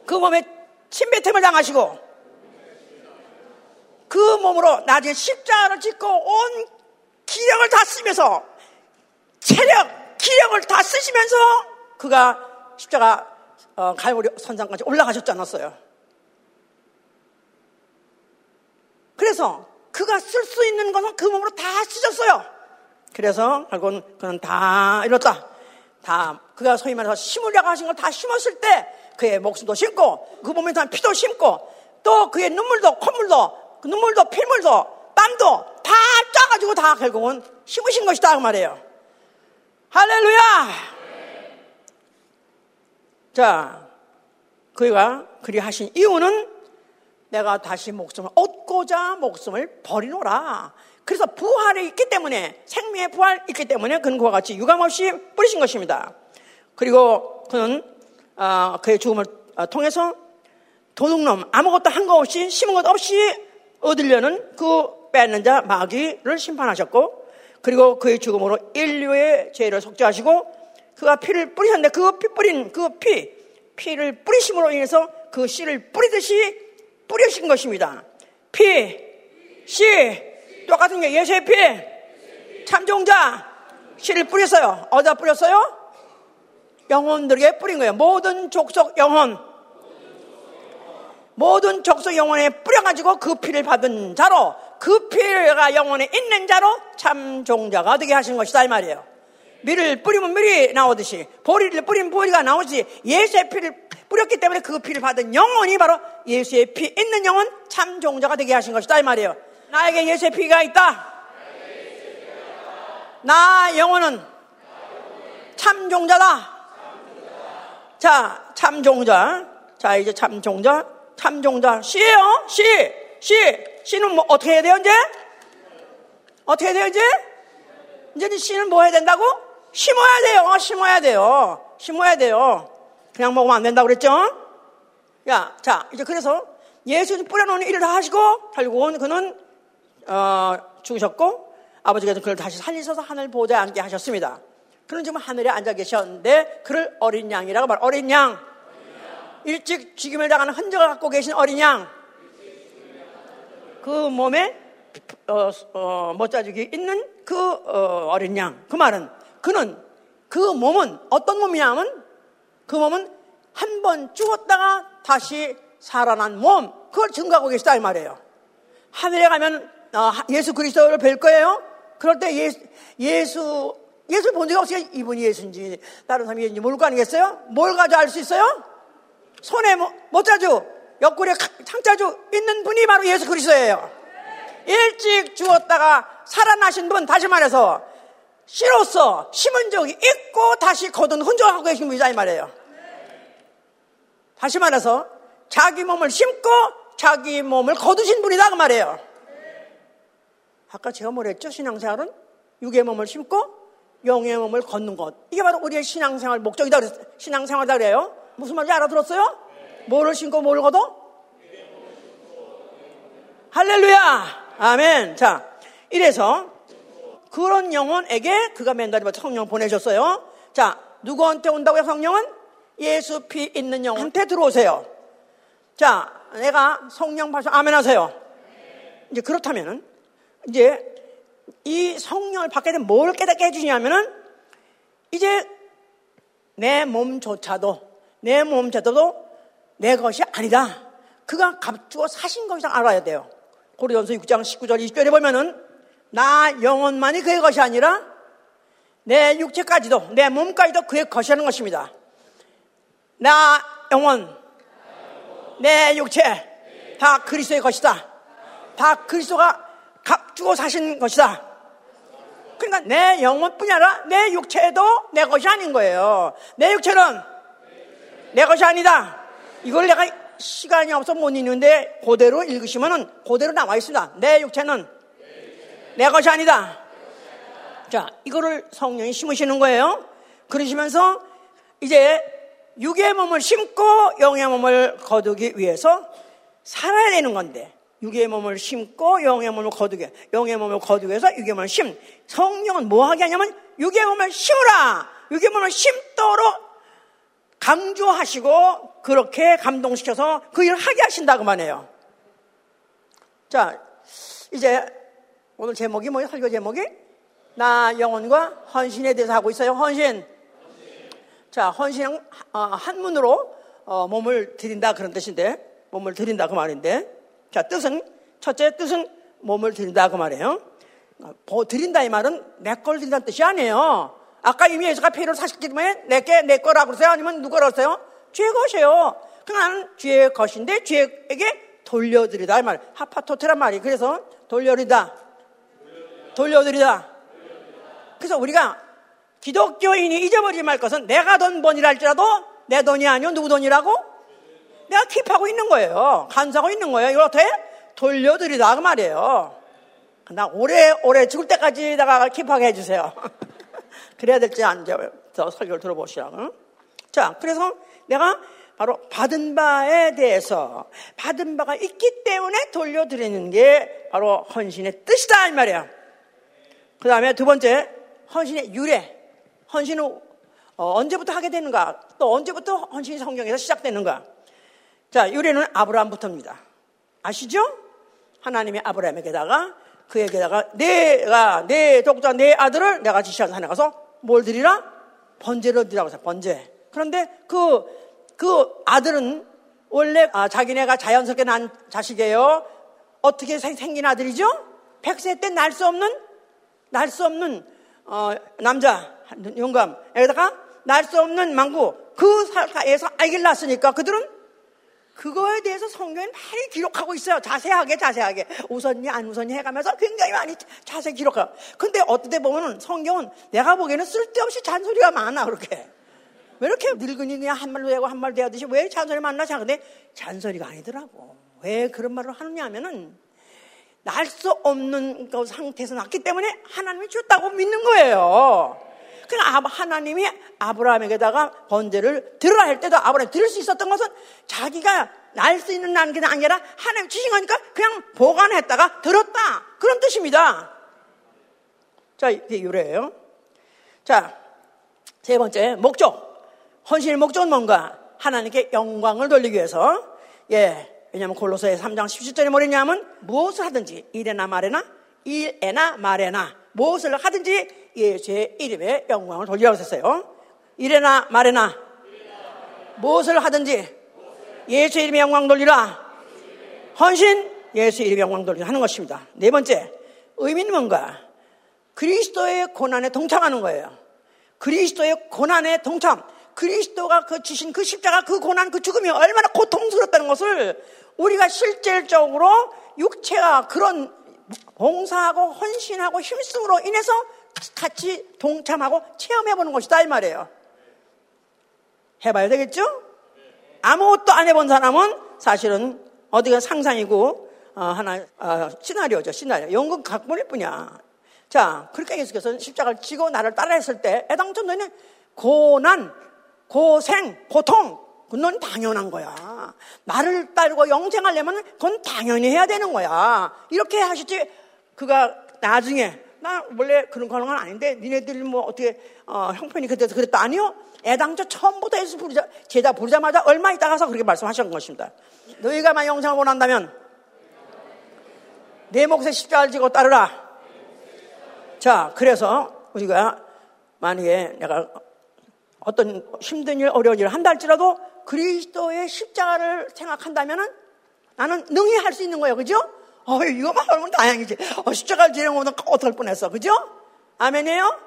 그 몸에 침뱉음을 당하시고 그 몸으로 나중에 십자가를 짓고 온 기력을 다 쓰면서 체력, 기력을 다 쓰시면서 그가 십자가 어, 갈보리 선상까지 올라가셨지 않았어요. 그래서 그가 쓸 수 있는 것은 그 몸으로 다 쓰셨어요. 그래서 결국은 그는 다 이뤘다. 다 그가 소위 말해서 심으려고 하신 걸 다 심었을 때 그의 목숨도 심고 그 몸에 대한 피도 심고 또 그의 눈물도 콧물도 그 눈물도 피물도 땀도 다 짜가지고 다 결국은 심으신 것이다 그 말이에요. 할렐루야. 자, 그가 그리 하신 이유는 내가 다시 목숨을 얻고자 목숨을 버리노라. 그래서 부활이 있기 때문에 생명의 부활이 있기 때문에 그는 그와 같이 유감없이 뿌리신 것입니다. 그리고 그는 어, 그의 죽음을 어, 통해서 도둑놈 아무것도 한거 없이 심은 것 없이 얻으려는 그 뺏는 자 마귀를 심판하셨고 그리고 그의 죽음으로 인류의 죄를 속죄하시고 그가 피를 뿌리셨는데 그 피 뿌린 그 피, 피를 뿌리심으로 인해서 그 씨를 뿌리듯이 뿌리신 것입니다. 피, 씨, 똑같은 게 예수의 피, 참종자, 씨를 뿌렸어요. 어디다 뿌렸어요? 영혼들에게 뿌린 거예요. 모든 족속 영혼. 모든 족속 영혼에 뿌려가지고 그 피를 받은 자로 그 피가 영혼에 있는 자로 참 종자가 되게 하신 것이다 이 말이에요. 밀을 뿌리면 밀이 나오듯이 보리를 뿌리면 보리가 나오지 예수의 피를 뿌렸기 때문에 그 피를 받은 영혼이 바로 예수의 피 있는 영혼 참 종자가 되게 하신 것이다 이 말이에요. 나에게 예수의 피가 있다. 나 영혼은 참 종자다. 자, 참 종자. 자, 이제 참 종자. 참종자. 씨예요 씨. 씨. 씨는 뭐 어떻게 해야 돼요, 이제? 어떻게 해야 돼요, 이제? 이제 씨는 뭐 해야 된다고? 심어야 돼요. 심어야 돼요. 심어야 돼요. 그냥 먹으면 안 된다고 그랬죠? 야, 자, 이제 그래서 예수 뿌려놓은 일을 다 하시고 결국은 그는 어, 죽으셨고 아버지께서 그를 다시 살리셔서 하늘 보좌에 앉게 하셨습니다. 그는 지금 하늘에 앉아 계셨는데 그를 어린 양이라고 말. 어린 양. 일찍 죽임을 당하는 흔적을 갖고 계신 어린 양. 그 몸에 어, 어, 못자죽이 있는 그 어, 어린 양. 그 말은 그는 그 몸은 어떤 몸이냐면 그 몸은 한 번 죽었다가 다시 살아난 몸. 그걸 증거하고 계시다 이 말이에요. 하늘에 가면 어, 예수 그리스도를 뵐 거예요. 그럴 때 예수, 예수 예수를 본 적이 없어요. 이분이 예수인지 다른 사람이 예수인지 모를 거 아니겠어요? 뭘 가지고 알수 있어요? 손에 뭐, 못자주, 옆구리에 창자주 있는 분이 바로 예수 그리스도예요. 일찍 죽었다가 살아나신 분, 다시 말해서 씨로서 심은 적이 있고 다시 거둔 흔적하고 계신 분이다 이 말이에요. 다시 말해서 자기 몸을 심고 자기 몸을 거두신 분이다 그 말이에요. 아까 제가 뭐랬죠? 신앙생활은 육의 몸을 심고 영의 몸을 걷는 것. 이게 바로 우리의 신앙생활 목적이다 그랬어요. 신앙생활이다 그래요. 무슨 말인지 알아들었어요? 뭐를 신고 뭘 걷어? 할렐루야! 아멘. 자, 이래서 그런 영혼에게 그가 맨날부터 성령 보내셨어요. 자, 누구한테 온다고요, 성령은? 예수 피 있는 영한테 들어오세요. 자, 내가 성령 받아 아멘 하세요. 이제 그렇다면은, 이제 이 성령을 받게 되면 뭘 깨닫게 해주냐면은, 이제 내 몸조차도, 내 몸조차도 내 것이 아니다. 그가 값주어 사신 것이다 알아야 돼요. 고린도전서 6장 19절 20절에 보면은 나 영혼만이 그의 것이 아니라 내 육체까지도 내 몸까지도 그의 것이라는 것입니다. 나 영혼, 내 육체 다 그리스도의 것이다. 다 그리스도가 값주고 사신 것이다. 그러니까 내 영혼뿐이 아니라 내 육체도 내 것이 아닌 거예요. 내 육체는 내 것이 아니다. 이걸 내가 시간이 없어 못 읽는데 그대로 읽으시면은 그대로 나와 있습니다. 내 육체는 내 것이 아니다. 자, 이거를 성령이 심으시는 거예요. 그러시면서 이제 육의 몸을 심고 영의 몸을 거두기 위해서 살아야 되는 건데 육의 몸을 심고 영의 몸을 거두게 영의 몸을 거두기 위해서 육의 몸을 심 성령은 뭐 하게 하냐면 육의 몸을 심으라 육의 몸을 심도록 강조하시고 그렇게 감동시켜서 그 일을 하게 하신다고 말해요. 자, 이제 오늘 제목이 뭐예요? 설교 제목이? 나 영혼과 헌신에 대해서 하고 있어요. 헌신. 자, 헌신은 어, 한문으로 어, 몸을 드린다 그런 뜻인데 몸을 드린다 그 말인데 자, 뜻은 첫째 뜻은 몸을 드린다 그 말이에요. 어, 드린다 이 말은 내 걸 드린다는 뜻이 아니에요. 아까 이미 예수가 피를 사셨기 때문에 내게 내 거라고 그러세요? 아니면 누가 그러세요? 주의 것이에요. 그 나는 주의 것인데 주에게 돌려드리다. 이 말. 하파토테란 말이. 그래서 돌려드리다. 돌려드리다. 그래서 우리가 기독교인이 잊어버리지 말 것은 내가 돈 번이라 할지라도 내 돈이 아니요. 누구 돈이라고? 내가 킵하고 있는 거예요. 간사하고 있는 거예요. 이걸 어떻게? 돌려드리다. 그 말이에요. 나 오래, 오래 죽을 때까지 다가 킵하게 해주세요. 그래야 될지 안. 더 설교를 들어보시라고. 자, 그래서 내가 바로 받은 바에 대해서 받은 바가 있기 때문에 돌려드리는 게 바로 헌신의 뜻이다 이 말이야. 그 다음에 두 번째 헌신의 유래. 헌신은 어, 언제부터 하게 되는가? 또 언제부터 헌신이 성경에서 시작되는가? 자, 유래는 아브라함부터입니다. 아시죠? 하나님이 아브라함에게다가 그에게다가 내가 내 독자 내 아들을 내가 지시한 산에 가서 뭘 드리라? 번제를 드리라고 해서 번제. 그런데 그, 그 아들은 원래 아, 자기네가 자연스럽게 난 자식이에요. 어떻게 생 긴 아들이죠? 백세 때 날 수 없는, 날 수 없는, 어, 남자, 용감. 여기다가 날 수 없는 망구. 그 사에서 아기를 낳았으니까 그들은 그거에 대해서 성경에 많이 기록하고 있어요. 자세하게, 자세하게. 웃었니, 안 웃었니 해가면서 굉장히 많이 자세히 기록하고. 근데 어떨 때 보면은 성경은 내가 보기에는 쓸데없이 잔소리가 많아, 그렇게. 왜 이렇게 늙은이 그냥 한 말로 되고 한 말로 되듯이 왜 잔소리 만나? 자, 근데 잔소리가 아니더라고. 왜 그런 말을 하느냐 하면은 날 수 없는 그 상태에서 났기 때문에 하나님이 줬다고 믿는 거예요. 그러니까 하나님이 아브라함에게다가 번제를 들으라 할 때도 아브라함이 들을 수 있었던 것은 자기가 날 수 있는 난게 아니라 하나님 주신 거니까 그냥 보관했다가 들었다. 그런 뜻입니다. 자, 이게 유래예요. 자, 세 번째, 목적. 헌신의 목적은 뭔가? 하나님께 영광을 돌리기 위해서, 예, 왜냐하면 골로새의 3장 17절에 뭐랬냐면 무엇을 하든지 이래나 말해나 일에나 말에나 무엇을 하든지 예수의 이름에 영광을 했어요. 이래나 말해나 무엇을 하든지 예수의 이름에 영광 돌리라. 헌신 예수의 이름에 영광 돌리라 하는 것입니다. 네 번째 의미는 뭔가? 그리스도의 고난에 동참하는 거예요. 그리스도의 고난에 동참. 그리스도가 그 주신 그 십자가 그 고난 그 죽음이 얼마나 고통스럽다는 것을 우리가 실질적으로 육체가 그런 봉사하고 헌신하고 힘쓰므로 인해서 같이 동참하고 체험해보는 것이다 이 말이에요. 해봐야 되겠죠? 아무것도 안 해본 사람은 사실은 어디가 상상이고 어, 하나 어, 시나리오죠 시나리오 연극 각본일 뿐이야. 자 그렇게 예수께서 십자가를 지고 나를 따라했을 때 애당초 너는 고난, 고생, 고통 그건 당연한 거야. 나를 따르고 영생하려면 그건 당연히 해야 되는 거야. 이렇게 하셨지. 그가 나중에 나 원래 그런 거 하는 건 아닌데 니네들 뭐 어떻게 어, 형편이 그때서 그랬다 아니요. 애당초 처음부터 예수 부르자 제자 부르자마자 얼마 있다 가서 그렇게 말씀하신 것입니다. 너희가 만 영생을 원한다면 내 몫에 십자가를 지고 따르라. 자, 그래서 우리가 만약에 내가 어떤 힘든 일, 어려운 일을 한다 할지라도 그리스도의 십자가를 생각한다면 나는 능히 할 수 있는 거예요. 그죠? 어, 이거만 하면 다행이지. 어, 십자가를 지내면 어떡할 뻔했어. 그죠? 아멘이에요?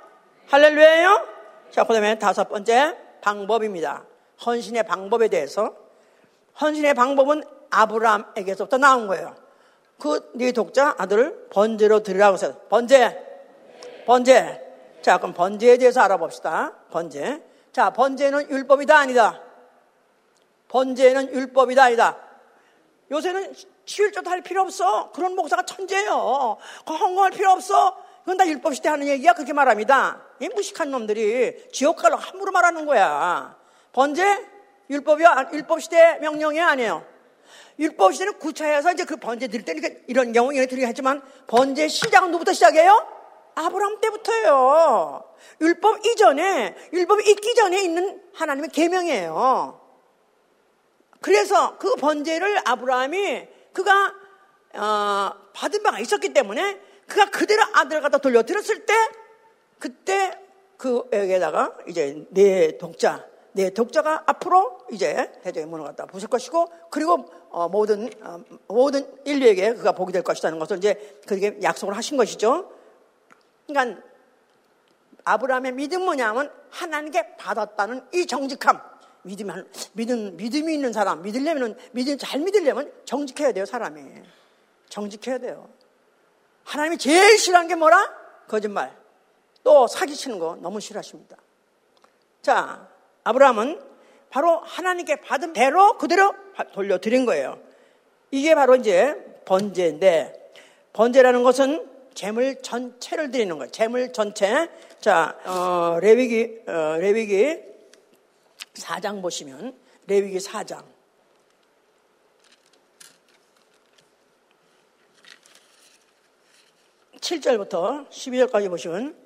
할렐루야예요? 자, 그 다음에 다섯 번째 방법입니다. 헌신의 방법에 대해서. 헌신의 방법은 아브라함에게서부터 나온 거예요. 그 네 독자 아들을 번제로 드리라고 했어요. 번제. 번제. 자, 그럼 번제에 대해서 알아봅시다. 번제. 자, 번제는 율법이다 아니다. 번제는 율법이다 아니다. 요새는 치율조도 할 필요 없어. 그런 목사가 천재예요. 헌금할 필요 없어. 그건 다 율법 시대 하는 얘기야. 그렇게 말합니다. 이 무식한 놈들이 지옥 가로 함부로 말하는 거야. 번제 율법이야. 율법 시대 명령이 아니에요. 율법 시대는 구차해서 이제 그 번제 드릴 때니까 이런 경우 얘기 드리긴 했지만 번제 시작은 누구부터 시작해요? 아브라함 때부터예요. 율법 이전에 율법이 있기 전에 있는 하나님의 계명이에요. 그래서 그 번제를 아브라함이 그가 어, 받은 바가 있었기 때문에 그가 그대로 아들을 갖다 돌려드렸을 때 그때 그에게다가 이제 내 독자 내 독자가 앞으로 이제 대적의 문을 갖다 부술 것이고 그리고 어, 모든 어, 모든 인류에게 그가 복이 될 것이라는 것을 이제 그에게 약속을 하신 것이죠. 그러니까 아브라함의 믿음 뭐냐면 하나님께 받았다는 이 정직함. 믿음, 믿음, 믿음이 있는 사람, 믿으려면, 믿음, 잘 믿으려면 정직해야 돼요, 사람이. 정직해야 돼요. 하나님이 제일 싫어하는 게 뭐라? 거짓말. 또 사기치는 거 너무 싫어하십니다. 자, 아브라함은 바로 하나님께 받은 대로 그대로 돌려드린 거예요. 이게 바로 이제 번제인데, 번제라는 것은 재물 전체를 드리는 거예요. 재물 전체. 자, 어, 레위기, 어, 레위기 4장 보시면, 레위기 4장. 7절부터 12절까지 보시면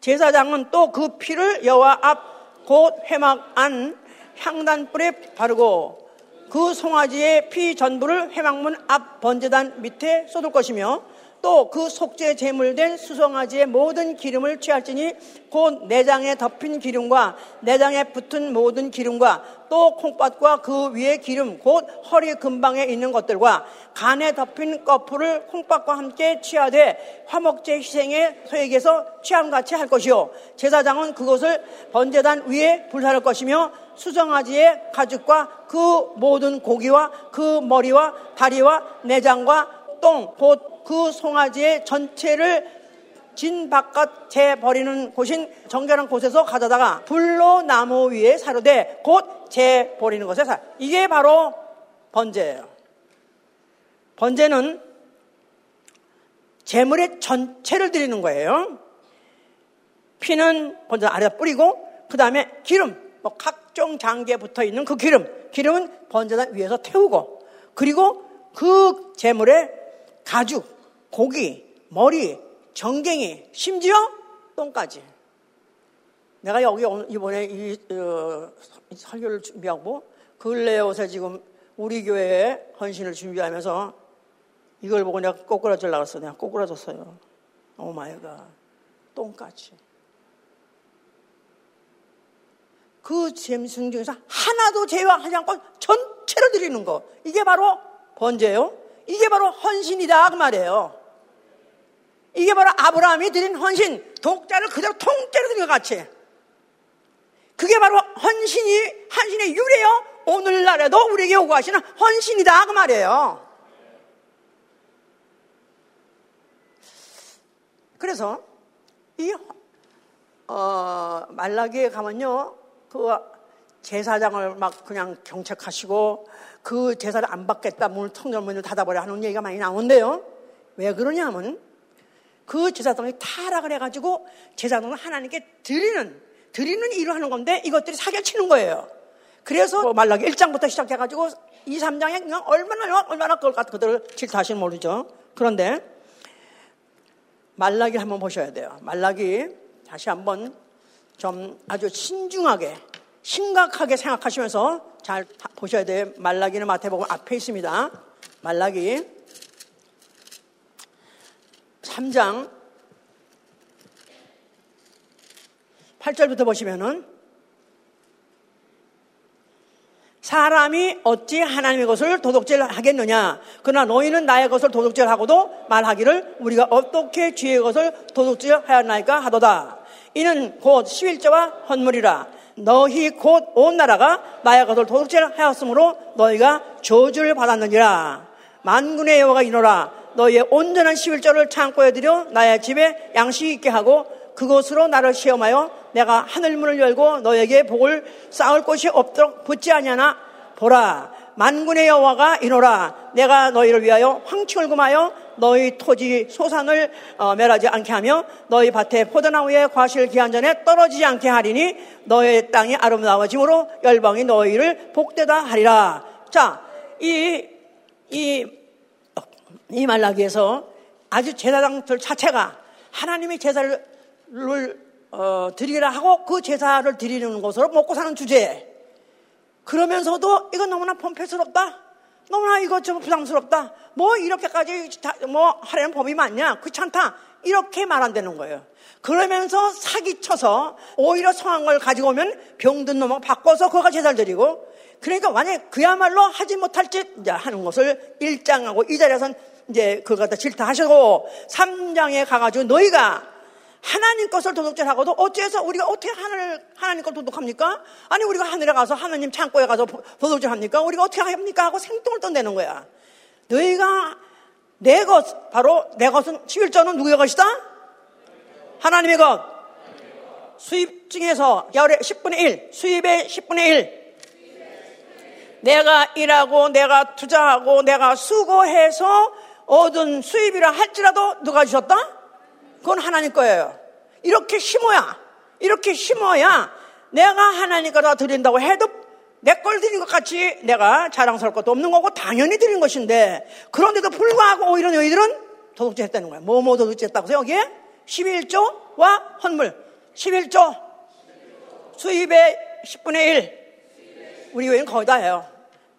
제사장은 또 그 피를 여호와 앞 곧 회막 안 향단불에 바르고 그 송아지의 피 전부를 회막문 앞 번제단 밑에 쏟을 것이며 또 그 속죄 제물된 수송아지의 모든 기름을 취할지니 곧 내장에 덮인 기름과 내장에 붙은 모든 기름과 또 콩팥과 그 위에 기름 곧 허리 근방에 있는 것들과 간에 덮인 거풀을 콩팥과 함께 취하되 화목제 희생의 소액에서 취함 같이 할 것이요. 제사장은 그것을 번제단 위에 불사를 것이며 수정아지의 가죽과 그 모든 고기와 그 머리와 다리와 내장과 똥, 곧 그 송아지의 전체를 진 바깥 재버리는 곳인 정결한 곳에서 가져다가 불로 나무 위에 사료되 곧 재 버리는 곳에 사. 이게 바로 번제예요. 번제는 재물의 전체를 드리는 거예요. 피는 번제 아래다 뿌리고 그 다음에 기름, 뭐 각종 장기에 붙어 있는 그 기름, 기름은 번제단 위에서 태우고 그리고 그 재물의 가죽, 고기, 머리, 정갱이, 심지어 똥까지. 내가 여기 이번에 이 어, 설교를 준비하고 근래 요새 지금 우리 교회에 헌신을 준비하면서 이걸 보고 내가 꼬꾸라질라 그랬어. 내가 꼬꾸라졌어요. oh my God. 똥같이. 그 짐승 중에서 하나도 제외하지 않고 전체를 드리는 거. 이게 바로 번제요. 이게 바로 헌신이다. 그 말이에요. 이게 바로 아브라함이 드린 헌신. 독자를 그대로 통째로 드린 것 같이. 그게 바로 헌신이, 헌신의 유래요. 오늘날에도 우리에게 요구하시는 헌신이다. 그 말이에요. 그래서 이 어, 말라기에 가면요, 그 제사장을 막 그냥 경책하시고 그 제사를 안 받겠다, 문을 통절 문을 닫아버려 하는 얘기가 많이 나오는데요. 왜 그러냐면 그 제사장이 타락을 해가지고 제사장을 하나님께 드리는, 드리는 일을 하는 건데 이것들이 사기치는 거예요. 그래서 뭐 말라기 1장부터 시작해가지고 2, 3장에 그냥 얼마나, 얼마나 그걸 그들을 질타하시는 모르죠. 그런데 말라기 한번 보셔야 돼요. 말라기 다시 한번 좀 아주 신중하게 심각하게 생각하시면서 잘 보셔야 돼요. 말라기는 마태복음 앞에 있습니다. 말라기 3장 8절부터 보시면은 사람이 어찌 하나님의 것을 도둑질 하겠느냐? 그러나 너희는 나의 것을 도둑질 하고도 말하기를 우리가 어떻게 주의 것을 도둑질 하였나이까 하도다. 이는 곧 11조와 헌물이라. 너희 곧 온 나라가 나의 것을 도둑질 하였으므로 너희가 저주를 받았느니라. 만군의 여호와가 이노라. 너희의 온전한 11조를 창고에 들여 나의 집에 양식 있게 하고 그곳으로 나를 시험하여 내가 하늘문을 열고 너에게 복을 쌓을 곳이 없도록 붙지 아니하나 보라 만군의 여호와가 이노라. 내가 너희를 위하여 황충을 금하여 너희 토지 소산을 어, 멸하지 않게 하며 너희 밭에 포도나무에 과실 기한 전에 떨어지지 않게 하리니 너희 땅이 아름다워짐으로 열방이 너희를 복되다 하리라. 자 이 이, 이 말라기에서 아주 제사장들 자체가 하나님의 제사를 어, 드리라 하고 그 제사를 드리는 것으로 먹고 사는 주제에 그러면서도 이건 너무나 펌페스럽다. 너무나 이거 좀 부담스럽다. 뭐 이렇게까지 뭐 하려는 법이 많냐? 귀찮다. 이렇게 말안 되는 거예요. 그러면서 사기쳐서 오히려 성한 걸 가지고 오면 병든 놈을 바꿔서 그거 제사를 드리고 그러니까 만약 그야말로 하지 못할 짓 하는 것을 1장하고 이 자리에선 이제 그거 갖다 질타하시고 3장에 가가지고 너희가 하나님 것을 도둑질하고도 어째서 우리가 어떻게 하늘, 하나님 걸 도둑합니까? 아니, 우리가 하늘에 가서 하나님 창고에 가서 도둑질합니까? 우리가 어떻게 합니까? 하고 생뚱을 떠내는 거야. 너희가 내 것, 바로 내 것은 11조는 누구의 것이다? 하나님의 것. 수입 중에서 열의 10분의 1, 수입의 10분의 1. 내가 일하고 내가 투자하고 내가 수고해서 얻은 수입이라 할지라도 누가 주셨다? 그건 하나님 거예요. 이렇게 심어야, 이렇게 심어야 내가 하나님 거다 드린다고 해도 내 걸 드린 것 같이 내가 자랑스러울 것도 없는 거고 당연히 드린 것인데 그런데도 불구하고 오히려 너희들은 도둑질 했다는 거야. 뭐, 뭐 도둑질 했다고 해서 여기에 11조와 헌물. 11조. 수입의 10분의 1. 우리 교회는 거의 다 해요.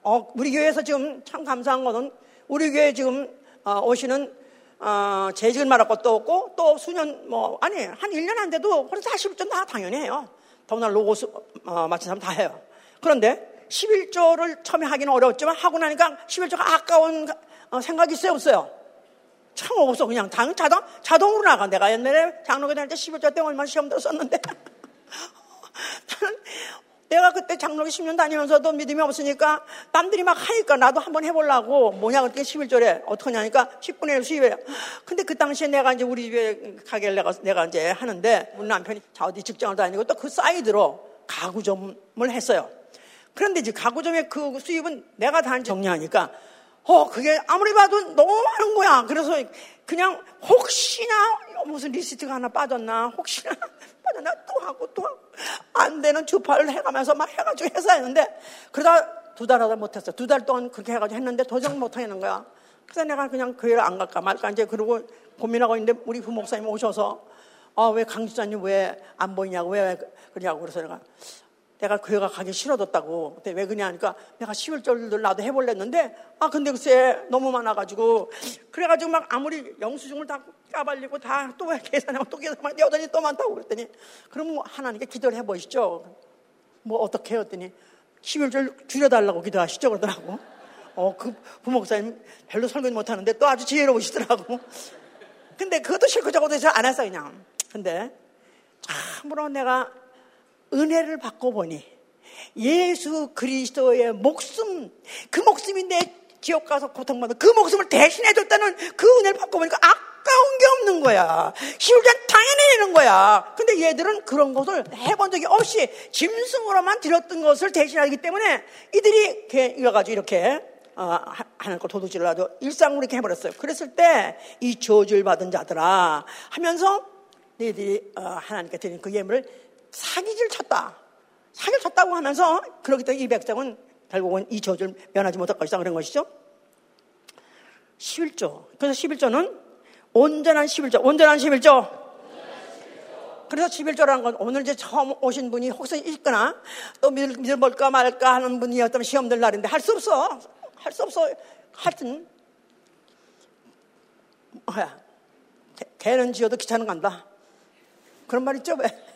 어, 우리 교회에서 지금 참 감사한 것은 우리 교회 지금 어, 오시는 어, 재직을 말할 것도 없고 또 수년 뭐 아니 한 1년 안 돼도 벌써 40점 다 당연히 해요. 더구나 로고스 어, 마친 사람 다 해요. 그런데 11조를 처음에 하기는 어려웠지만 하고 나니까 11조가 아까운 어, 생각이 있어요 없어요? 참 없어 그냥 당, 자동, 자동으로 나가 내가 옛날에 장로교 다닐 때 11조 때 얼마나 시험 들었었는데 내가 그때 장로교 10년 다니면서도 믿음이 없으니까 남들이 막 하니까 나도 한번 해보려고 뭐냐 그때 11조를 어떡하냐니까 10분의 1 수입해요. 근데 그 당시에 내가 이제 우리 집에 가게를 내가, 내가 이제 하는데 우리 남편이 자 어디 직장을 다니고 또 그 사이드로 가구점을 했어요. 그런데 이제 가구점의 그 수입은 내가 다 정리하니까 어, 그게 아무리 봐도 너무 많은 거야. 그래서 그냥 혹시나 무슨 리스트가 하나 빠졌나, 혹시나 빠졌나 또 하고 또 하고 안 되는 주파를 해가면서 막 해가지고 해서 했는데 그러다 두 달 하다 못했어. 두 달 동안 그렇게 해가지고 했는데 도저히 못하겠는 거야. 그래서 내가 그냥 교회를 안 갈까 말까 이제 그러고 고민하고 있는데 우리 부목사님 오셔서 아, 왜 강지사님 왜 안 보이냐고 왜 그러냐고 그래서 내가 내가 교회가 가기 싫어졌다고. 근데 왜 그러냐 하니까 내가 11절들 나도 해볼랬는데, 아, 근데 글쎄 너무 많아가지고. 그래가지고 막 아무리 영수증을 다 까발리고 다 또 계산하고 또 계산하고 여전히 또 많다고 그랬더니, 그럼 뭐 하나님께 기도를 해보시죠. 뭐 어떻게? 했더니, 11절 줄여달라고 기도하시죠. 그러더라고. 어, 그 부목사님 별로 설교 못하는데 또 아주 지혜로우시더라고. 근데 그것도 싫고 저것도 잘안 했어, 그냥. 근데 참으로 내가 은혜를 받고 보니 예수 그리스도의 목숨, 그 목숨이 내 지옥 가서 고통받는 그 목숨을 대신해 줬다는 그 은혜를 받고 보니까 아까운 게 없는 거야. 시울잔 당연히 내는 거야. 근데 얘들은 그런 것을 해본 적이 없이 짐승으로만 들었던 것을 대신하기 때문에 이들이 이래가지고 이렇게 어, 하는 거 도둑질을 하도 일상으로 이렇게 해버렸어요. 그랬을 때 이 저주를 받은 자들아 하면서 너희들이 어, 하나님께 드린 그 예물을 사기질 쳤다. 사기를 쳤다고 하면서 그렇기 때문에 이 백성은 결국은 이 저주를 면하지 못할 것이다 그런 것이죠. 11조. 그래서 11조는 온전한 11조. 온전한 11조. 그래서 11조라는 건 오늘 이제 처음 오신 분이 혹시 있거나 또 믿을, 믿을 볼까 말까 하는 분이었다면 시험들 날인데 할 수 없어. 할 수 없어. 하여튼, 뭐야. 개, 는 지어도 귀찮은 간다. 그런 말 있죠? 왜?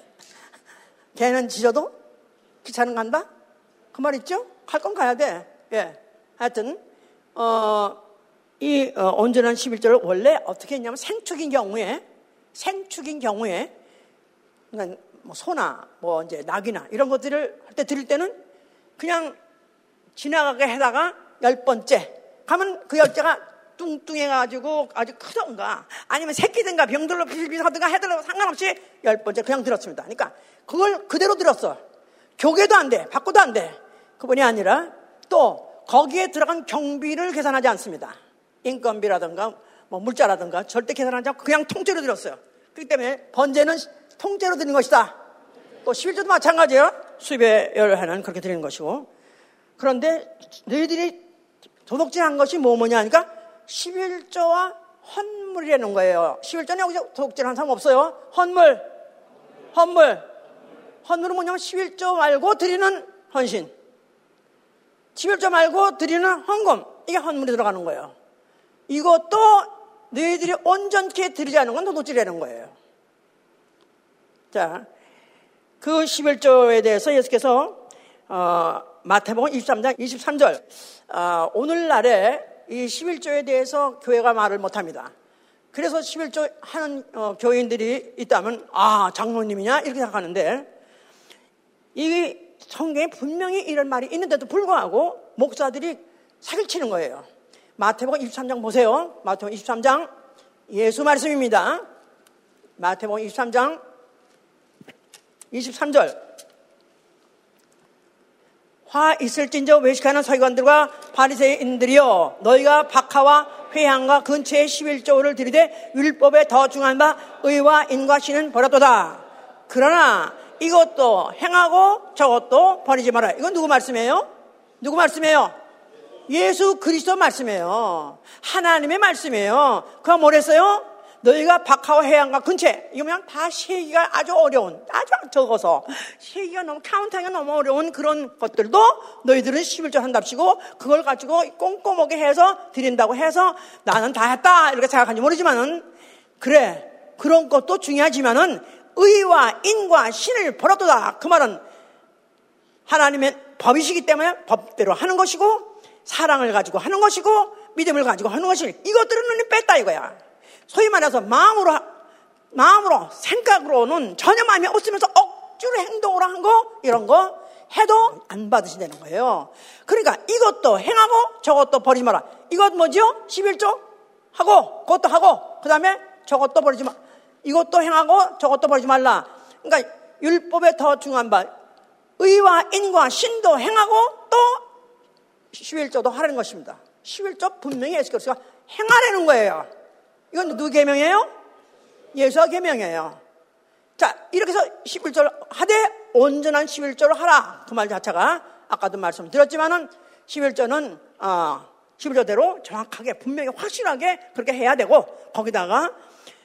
개는 지어도 귀찮은 간다? 그 말 있죠? 할건 가야 돼. 예. 하여튼, 어, 이 어, 온전한 11절을 원래 어떻게 했냐면 생축인 경우에, 생축인 경우에, 그러니까 뭐 소나 뭐 이제 낙이나 이런 것들을 할때 드릴 때는 그냥 지나가게 해다가 열 번째 가면 그 열째가 뚱뚱해가지고 아주 크던가 아니면 새끼든가 병들로 비슷비슷하든가 해도 상관없이 열 번째 그냥 들었습니다. 그러니까 그걸 그대로 들었어. 교계도 안 돼. 바꿔도 안 돼. 그분이 아니라 또 거기에 들어간 경비를 계산하지 않습니다. 인건비라든가 뭐 물자라든가 절대 계산하지 않고 그냥 통째로 들었어요. 그렇기 때문에 번제는 통째로 드는 것이다. 또 11조도 마찬가지예요. 수입에 열하는 그렇게 드리는 것이고. 그런데 너희들이 도둑질한 것이 뭐 뭐냐 하니까 11조와 헌물이라는 거예요. 11조는 여기서 도둑질한 사람 없어요. 헌물, 헌물. 헌물은 뭐냐면 11조 말고 드리는 헌신. 11조 말고 드리는 헌금. 이게 헌물이 들어가는 거예요. 이것도 너희들이 온전케 않은 건 도둑질이라는 거예요. 자, 그 11조에 대해서 예수께서 어, 마태복음 23장 23절 어, 오늘날에 이 11조에 대해서 교회가 말을 못합니다. 그래서 11조 하는 어, 교인들이 있다면 아 장로님이냐 이렇게 생각하는데 이 성경에 분명히 이런 말이 있는데도 불구하고 목사들이 사기치는 거예요. 마태복음 23장 보세요. 마태복음 23장 예수 말씀입니다. 마태복음 23장 23절 화 있을진저 외식하는 서기관들과 바리새인들이여 너희가 박하와 회향과 근처에 11조를 들이되 율법에 더 중한 바 의와 인과 신은 버렸도다. 그러나 이것도 행하고 저것도 버리지 마라. 이건 누구 말씀이에요? 누구 말씀이에요? 예수 그리스도 말씀이에요. 하나님의 말씀이에요. 그가 뭐랬어요? 너희가 박하와 해안과 근처에 이거면 다 세기가 아주 어려운 아주 적어서 세기가 너무 카운트하기가 너무 어려운 그런 것들도 너희들은 11조 한답시고 그걸 가지고 꼼꼼하게 해서 드린다고 해서 나는 다 했다 이렇게 생각하는지 모르지만은 그래 그런 것도 중요하지만은 의와 인과 신을 벌어도다 그 말은 하나님의 법이시기 때문에 법대로 하는 것이고 사랑을 가지고 하는 것이고 믿음을 가지고 하는 것이 이것들은 눈이 뺐다 이거야. 소위 말해서 마음으로, 마음으로, 생각으로는 전혀 마음이 없으면서 억지로 행동으로 한 거, 이런 거 해도 안 받으신다는 거예요. 그러니까 이것도 행하고 저것도 버리지 마라. 이것 뭐죠? 11조? 하고, 그것도 하고, 그 다음에 저것도 버리지 마. 이것도 행하고 저것도 버리지 말라. 그러니까 율법에 더 중요한 바, 의와 인과 신도 행하고 또 11조도 하라는 것입니다. 11조 분명히 예수 그리스도가 행하라는 거예요. 이건 누구 계명이에요? 예수와 계명이에요. 자, 이렇게 해서 11절 하되 온전한 11절을 하라. 그 말 자체가 아까도 말씀드렸지만은 11절은 어, 11절대로 정확하게 분명히 확실하게 그렇게 해야 되고 거기다가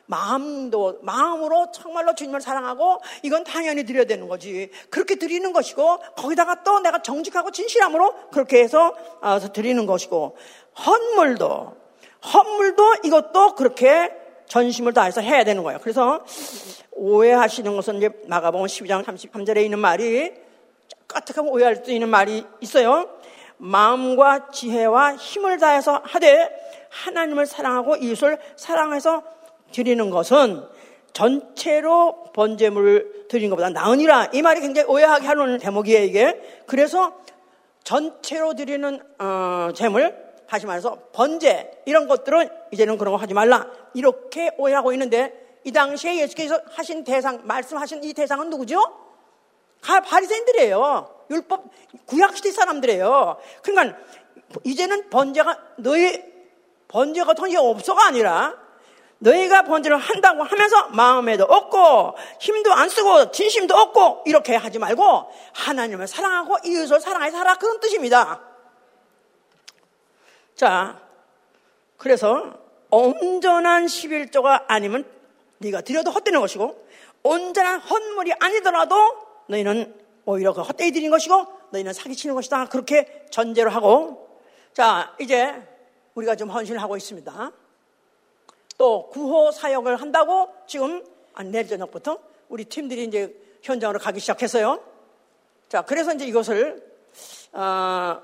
마음도 마음으로 정말로 주님을 사랑하고 이건 당연히 드려야 되는 거지. 그렇게 드리는 것이고 거기다가 또 내가 정직하고 진실함으로 그렇게 해서 어, 드리는 것이고 헌물도 헌물도 이것도 그렇게 전심을 다해서 해야 되는 거예요. 그래서 오해하시는 것은 이제 마가복음 12장 33절에 있는 말이 까딱하고 오해할 수 있는 말이 있어요. 마음과 지혜와 힘을 다해서 하되 하나님을 사랑하고 이웃을 사랑해서 드리는 것은 전체로 번제물을 드리는 것보다 나으니라. 이 말이 굉장히 오해하게 하는 대목이에요, 이게. 그래서 전체로 드리는, 어, 재물, 다시 말해서 번제, 이런 것들은 이제는 그런 거 하지 말라. 이렇게 오해하고 있는데, 이 당시에 예수께서 하신 대상, 말씀하신 이 대상은 누구죠? 바리새인들이에요. 율법, 구약시대 사람들이에요. 그러니까, 이제는 번제가, 너희, 번제가 돈이 없어가 아니라, 너희가 번제를 한다고 하면서 마음에도 없고 힘도 안 쓰고 진심도 없고 이렇게 하지 말고 하나님을 사랑하고 이웃을 사랑해 살아 그런 뜻입니다. 자, 그래서 온전한 11조가 아니면 네가 드려도 헛되는 것이고 온전한 헛물이 아니더라도 너희는 오히려 그 헛되이 드린 것이고 너희는 사기치는 것이다. 그렇게 전제로 하고 자, 이제 우리가 좀 헌신을 하고 있습니다. 또 구호 사역을 한다고 지금 내일 저녁부터 우리 팀들이 이제 현장으로 가기 시작했어요. 자, 그래서 이제 이것을 어,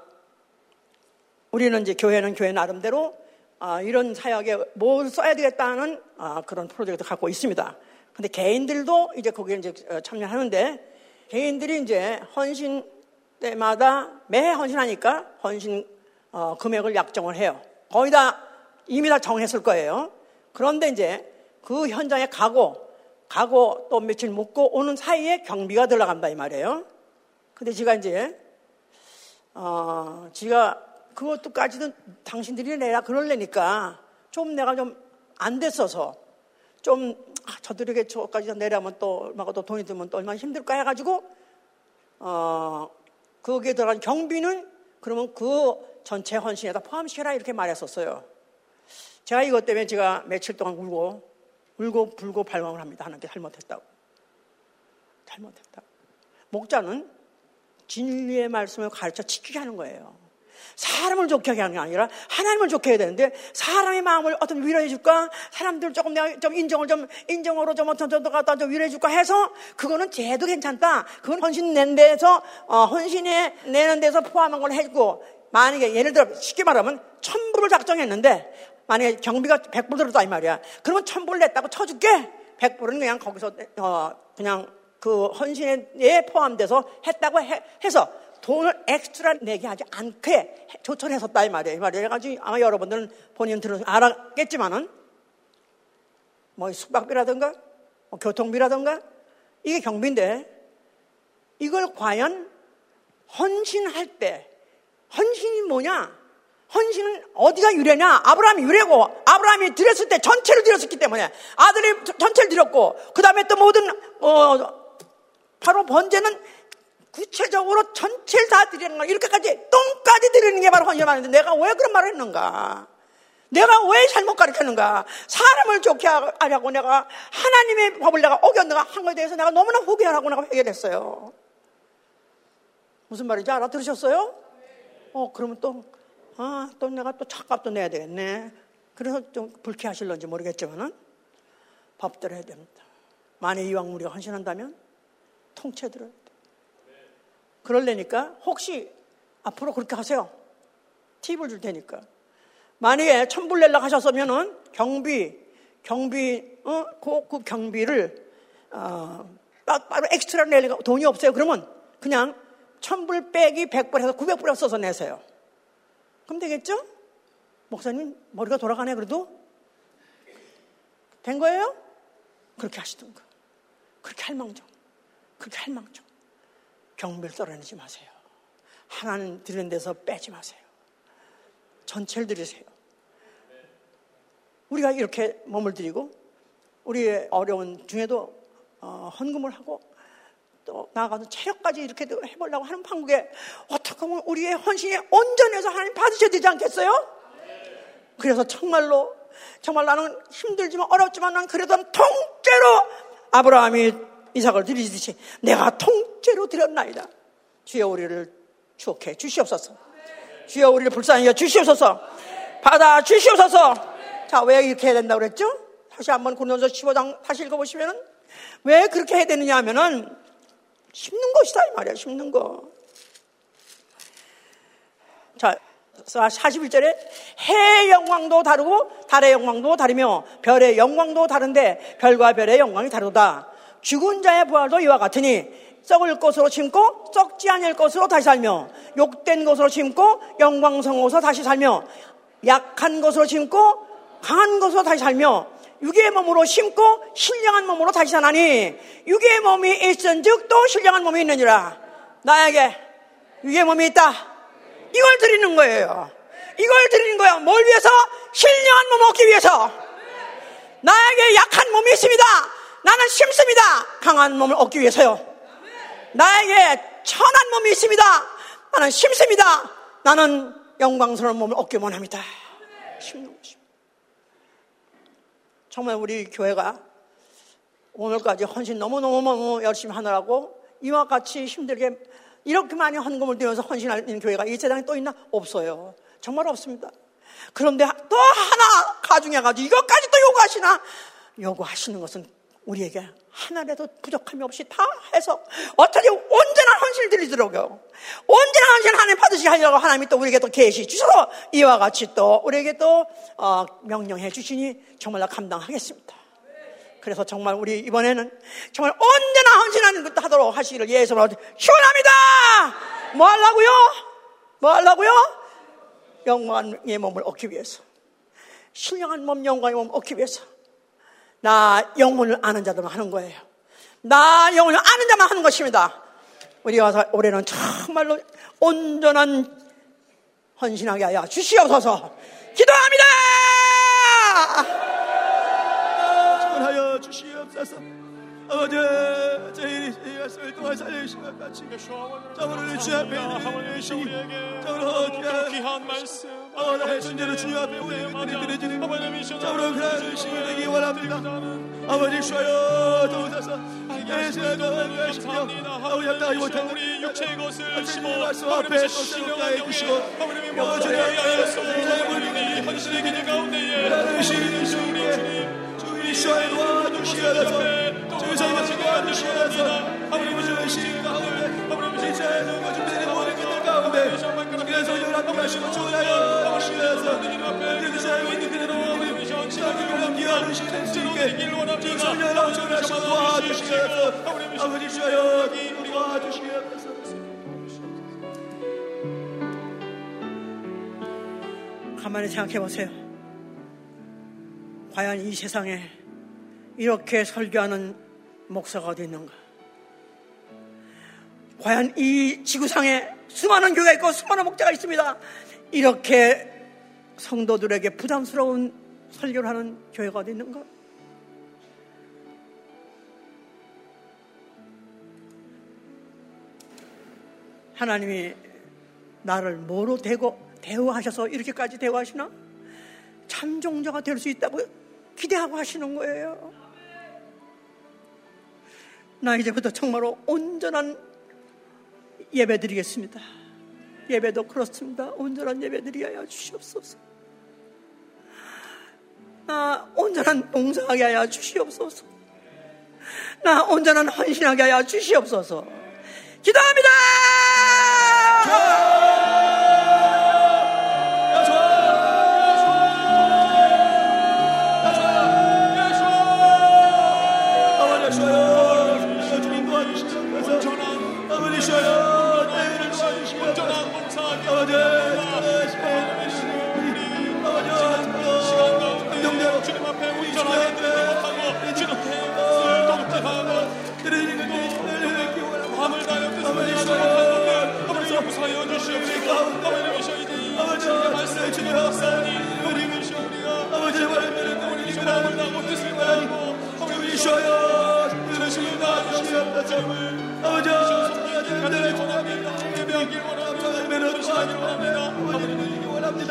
우리는 이제 교회는 교회 나름대로 어, 이런 사역에 뭘 써야 되겠다는 어, 그런 프로젝트 갖고 있습니다. 근데 개인들도 이제 거기에 이제 어, 참여하는데 개인들이 이제 헌신 때마다 매 헌신하니까 헌신 어, 금액을 약정을 해요. 거의 다 이미 다 정했을 거예요. 그런데 이제 그 현장에 가고, 가고 또 며칠 묵고 오는 사이에 경비가 들어간다 이 말이에요. 근데 제가 이제, 어, 지가 그것도까지는 당신들이 내라 그럴래니까 좀 내가 좀 안 됐어서 좀 아, 저들에게 저까지 내려면 또 얼마가 또 돈이 들면 또 얼마나 힘들까 해가지고 어 거기에 들어간 경비는 그러면 그 전체 헌신에다 포함시켜라 이렇게 말했었어요. 제가 이것 때문에 제가 며칠 동안 울고, 울고, 불고 발광을 합니다. 하나님께 잘못했다고. 잘못했다. 목자는 진리의 말씀을 가르쳐 지키게 하는 거예요. 사람을 좋게 하는 게 아니라 하나님을 좋게 해야 되는데 사람의 마음을 어떤 위로해 줄까? 사람들 조금 내가 좀 인정을 좀 인정으로 좀 어떤 정도 갖다 좀 위로해 줄까 해서 그거는 제도 괜찮다. 그건 헌신 낸 데서 어, 헌신에 내는 데서 포함한 걸 해주고 만약에 예를 들어 쉽게 말하면 천부를 작정했는데 만약에 경비가 100불 들었다 이 말이야. 그러면 1000불 냈다고 쳐줄게. 100불은 그냥 거기서 어, 그냥 그 헌신에 포함돼서 했다고 해, 서 돈을 엑스트라 내게 하지 않게 조처했었다 이 말이야. 이 말이야. 그래가지고 아마 여러분들은 본인 들어서 알았겠지만은 뭐 숙박비라든가 뭐 교통비라든가 이게 경비인데 이걸 과연 헌신할 때 헌신이 뭐냐? 헌신은 어디가 유래냐? 아브라함이 유래고 아브라함이 드렸을 때 전체를 드렸었기 때문에 아들이 전체를 드렸고 그 다음에 또 모든 어, 바로 번제는 구체적으로 전체를 다 드리는 거 이렇게까지 똥까지 드리는 게 바로 헌신하는데 내가 왜 그런 말을 했는가? 내가 왜 잘못 가르쳤는가? 사람을 좋게 하려고 내가 하나님의 법을 내가 어겼는가 한 거에 대해서 내가 너무나 후회하고 내가 회개했어요. 무슨 말인지 알아들으셨어요? 어, 그러면 또 아, 또 내가 또 차값도 내야 되겠네. 그래서 좀 불쾌하실런지 모르겠지만은 밥 들어야 됩니다. 만약 이왕 우리가 헌신한다면 통째 들어야 돼. 그럴래니까 혹시 앞으로 그렇게 하세요. 팁을 줄 테니까. 만약에 천불 낼라 하셨으면은 경비, 경비, 어, 그, 그 경비를, 어, 바로 엑스트라 낼 돈이 없어요. 그러면 그냥 천불 빼기 백불 해서 구백 불 써서 내세요. 그럼 되겠죠? 목사님 머리가 돌아가네 그래도 된 거예요? 그렇게 하시던가 그렇게 할 망정 그렇게 할 망정 경비를 썰어내지 마세요. 하나님 드리는 데서 빼지 마세요. 전체를 드리세요. 우리가 이렇게 몸을 드리고 우리의 어려운 중에도 어, 헌금을 하고 또 나아가서 체력까지 이렇게 해보려고 하는 판국에 어떻게 보면 우리의 헌신이 온전해서 하나님 받으셔야 되지 않겠어요? 그래서 정말로 정말 나는 힘들지만 어렵지만 난 그래도 통째로 아브라함이 이삭을 드리듯이 내가 통째로 드렸나이다. 주여 우리를 추억해 주시옵소서. 주여 우리를 불쌍히 여 주시옵소서. 받아 주시옵소서. 자, 왜 이렇게 해야 된다고 그랬죠? 다시 한번 고린도서 15장 다시 읽어보시면은 왜 그렇게 해야 되느냐 하면은 심는 것이다 이 말이야 심는 거. 자 41절에 해의 영광도 다르고 달의 영광도 다르며 별의 영광도 다른데 별과 별의 영광이 다르다. 죽은 자의 부활도 이와 같으니 썩을 것으로 심고 썩지 않을 것으로 다시 살며 욕된 것으로 심고 영광성으로서 다시 살며 약한 것으로 심고 강한 것으로 다시 살며 육의 몸으로 심고 신령한 몸으로 다시 사나니 육의 몸이 있은즉 또 신령한 몸이 있느니라. 나에게 육의 몸이 있다. 이걸 드리는 거예요. 이걸 드리는 거야 뭘 위해서? 신령한 몸 얻기 위해서. 나에게 약한 몸이 있습니다 나는 심습니다 강한 몸을 얻기 위해서요 나에게 천한 몸이 있습니다 나는 심습니다 나는 영광스러운 몸을 얻기만 합니다 심는 것입니다 정말 우리 교회가 오늘까지 헌신 너무너무너무 열심히 하느라고 이와 같이 힘들게 이렇게 많이 헌금을 들여서 헌신하는 교회가 이 세상에 또 있나? 없어요. 정말 없습니다. 그런데 또 하나 가중해가지고 이것까지 또 요구하시나? 요구하시는 것은 우리에게 하나라도 부족함이 없이 다 해서 어떻게 온전한 헌신을 드리더라고요. 온전한 헌신 하나님 받으시 하려고 하나님이 또 우리에게 또 계시 주셔서 이와 같이 또 우리에게 또 어, 명령해 주시니 정말 감당하겠습니다. 그래서 정말 우리 이번에는 정말 언제나 헌신하는 것도 하도록 하시기를 예수로 시원합니다. 뭐 하려고요? 뭐 하려고요? 영광의 몸을 얻기 위해서. 신령한 몸, 영광의 몸을 얻기 위해서. 나 영혼을 아는 자들만 하는 거예요. 나 영혼을 아는 자만 하는 것입니다. 우리 와서 올해는 정말로 온전한 헌신하게 하여 주시옵소서. 기도합니다. 전하여 주시옵소서. 아버지 저희 이것을 동안 살려주시면 같이 저를 주 앞에 드리시기 저로 귀한 말씀 아버지 순전히 주님 앞에 우리에게 드려지는 저로 그런 시기 되기 원합니다. 아버지 주여 도우소서. 예수가 하시며 아버지 합당하지 못한 우리 육체의 것을 심어 말씀 앞에 또 새롭게 하여 주시고 하나님의 모든 하여서 하나님이 헌신의 기능 가운데에 하나님 주님 주의 시와에 도와주시옵소서 가만히 생각해 보세요. 과연 이 세상에 이렇게 설교하는 목사가 있는가? 과연 이 지구상에 수많은 교회가 있고 수많은 목자가 있습니다. 이렇게 성도들에게 부담스러운 설교를 하는 교회가 어디 있는가? 하나님이 나를 뭐로 대고 대우하셔서 이렇게까지 대우하시나? 참 종자가 될 수 있다고 기대하고 하시는 거예요. 나 이제부터 정말로 온전한 예배 드리겠습니다. 예배도 그렇습니다. 온전한 예배 드리게 주시옵소서. 나 온전한 봉사하게 하여 주시옵소서. 나 온전한 헌신하게 하여 주시옵소서. 기도합니다! 아버지 아버지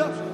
아버지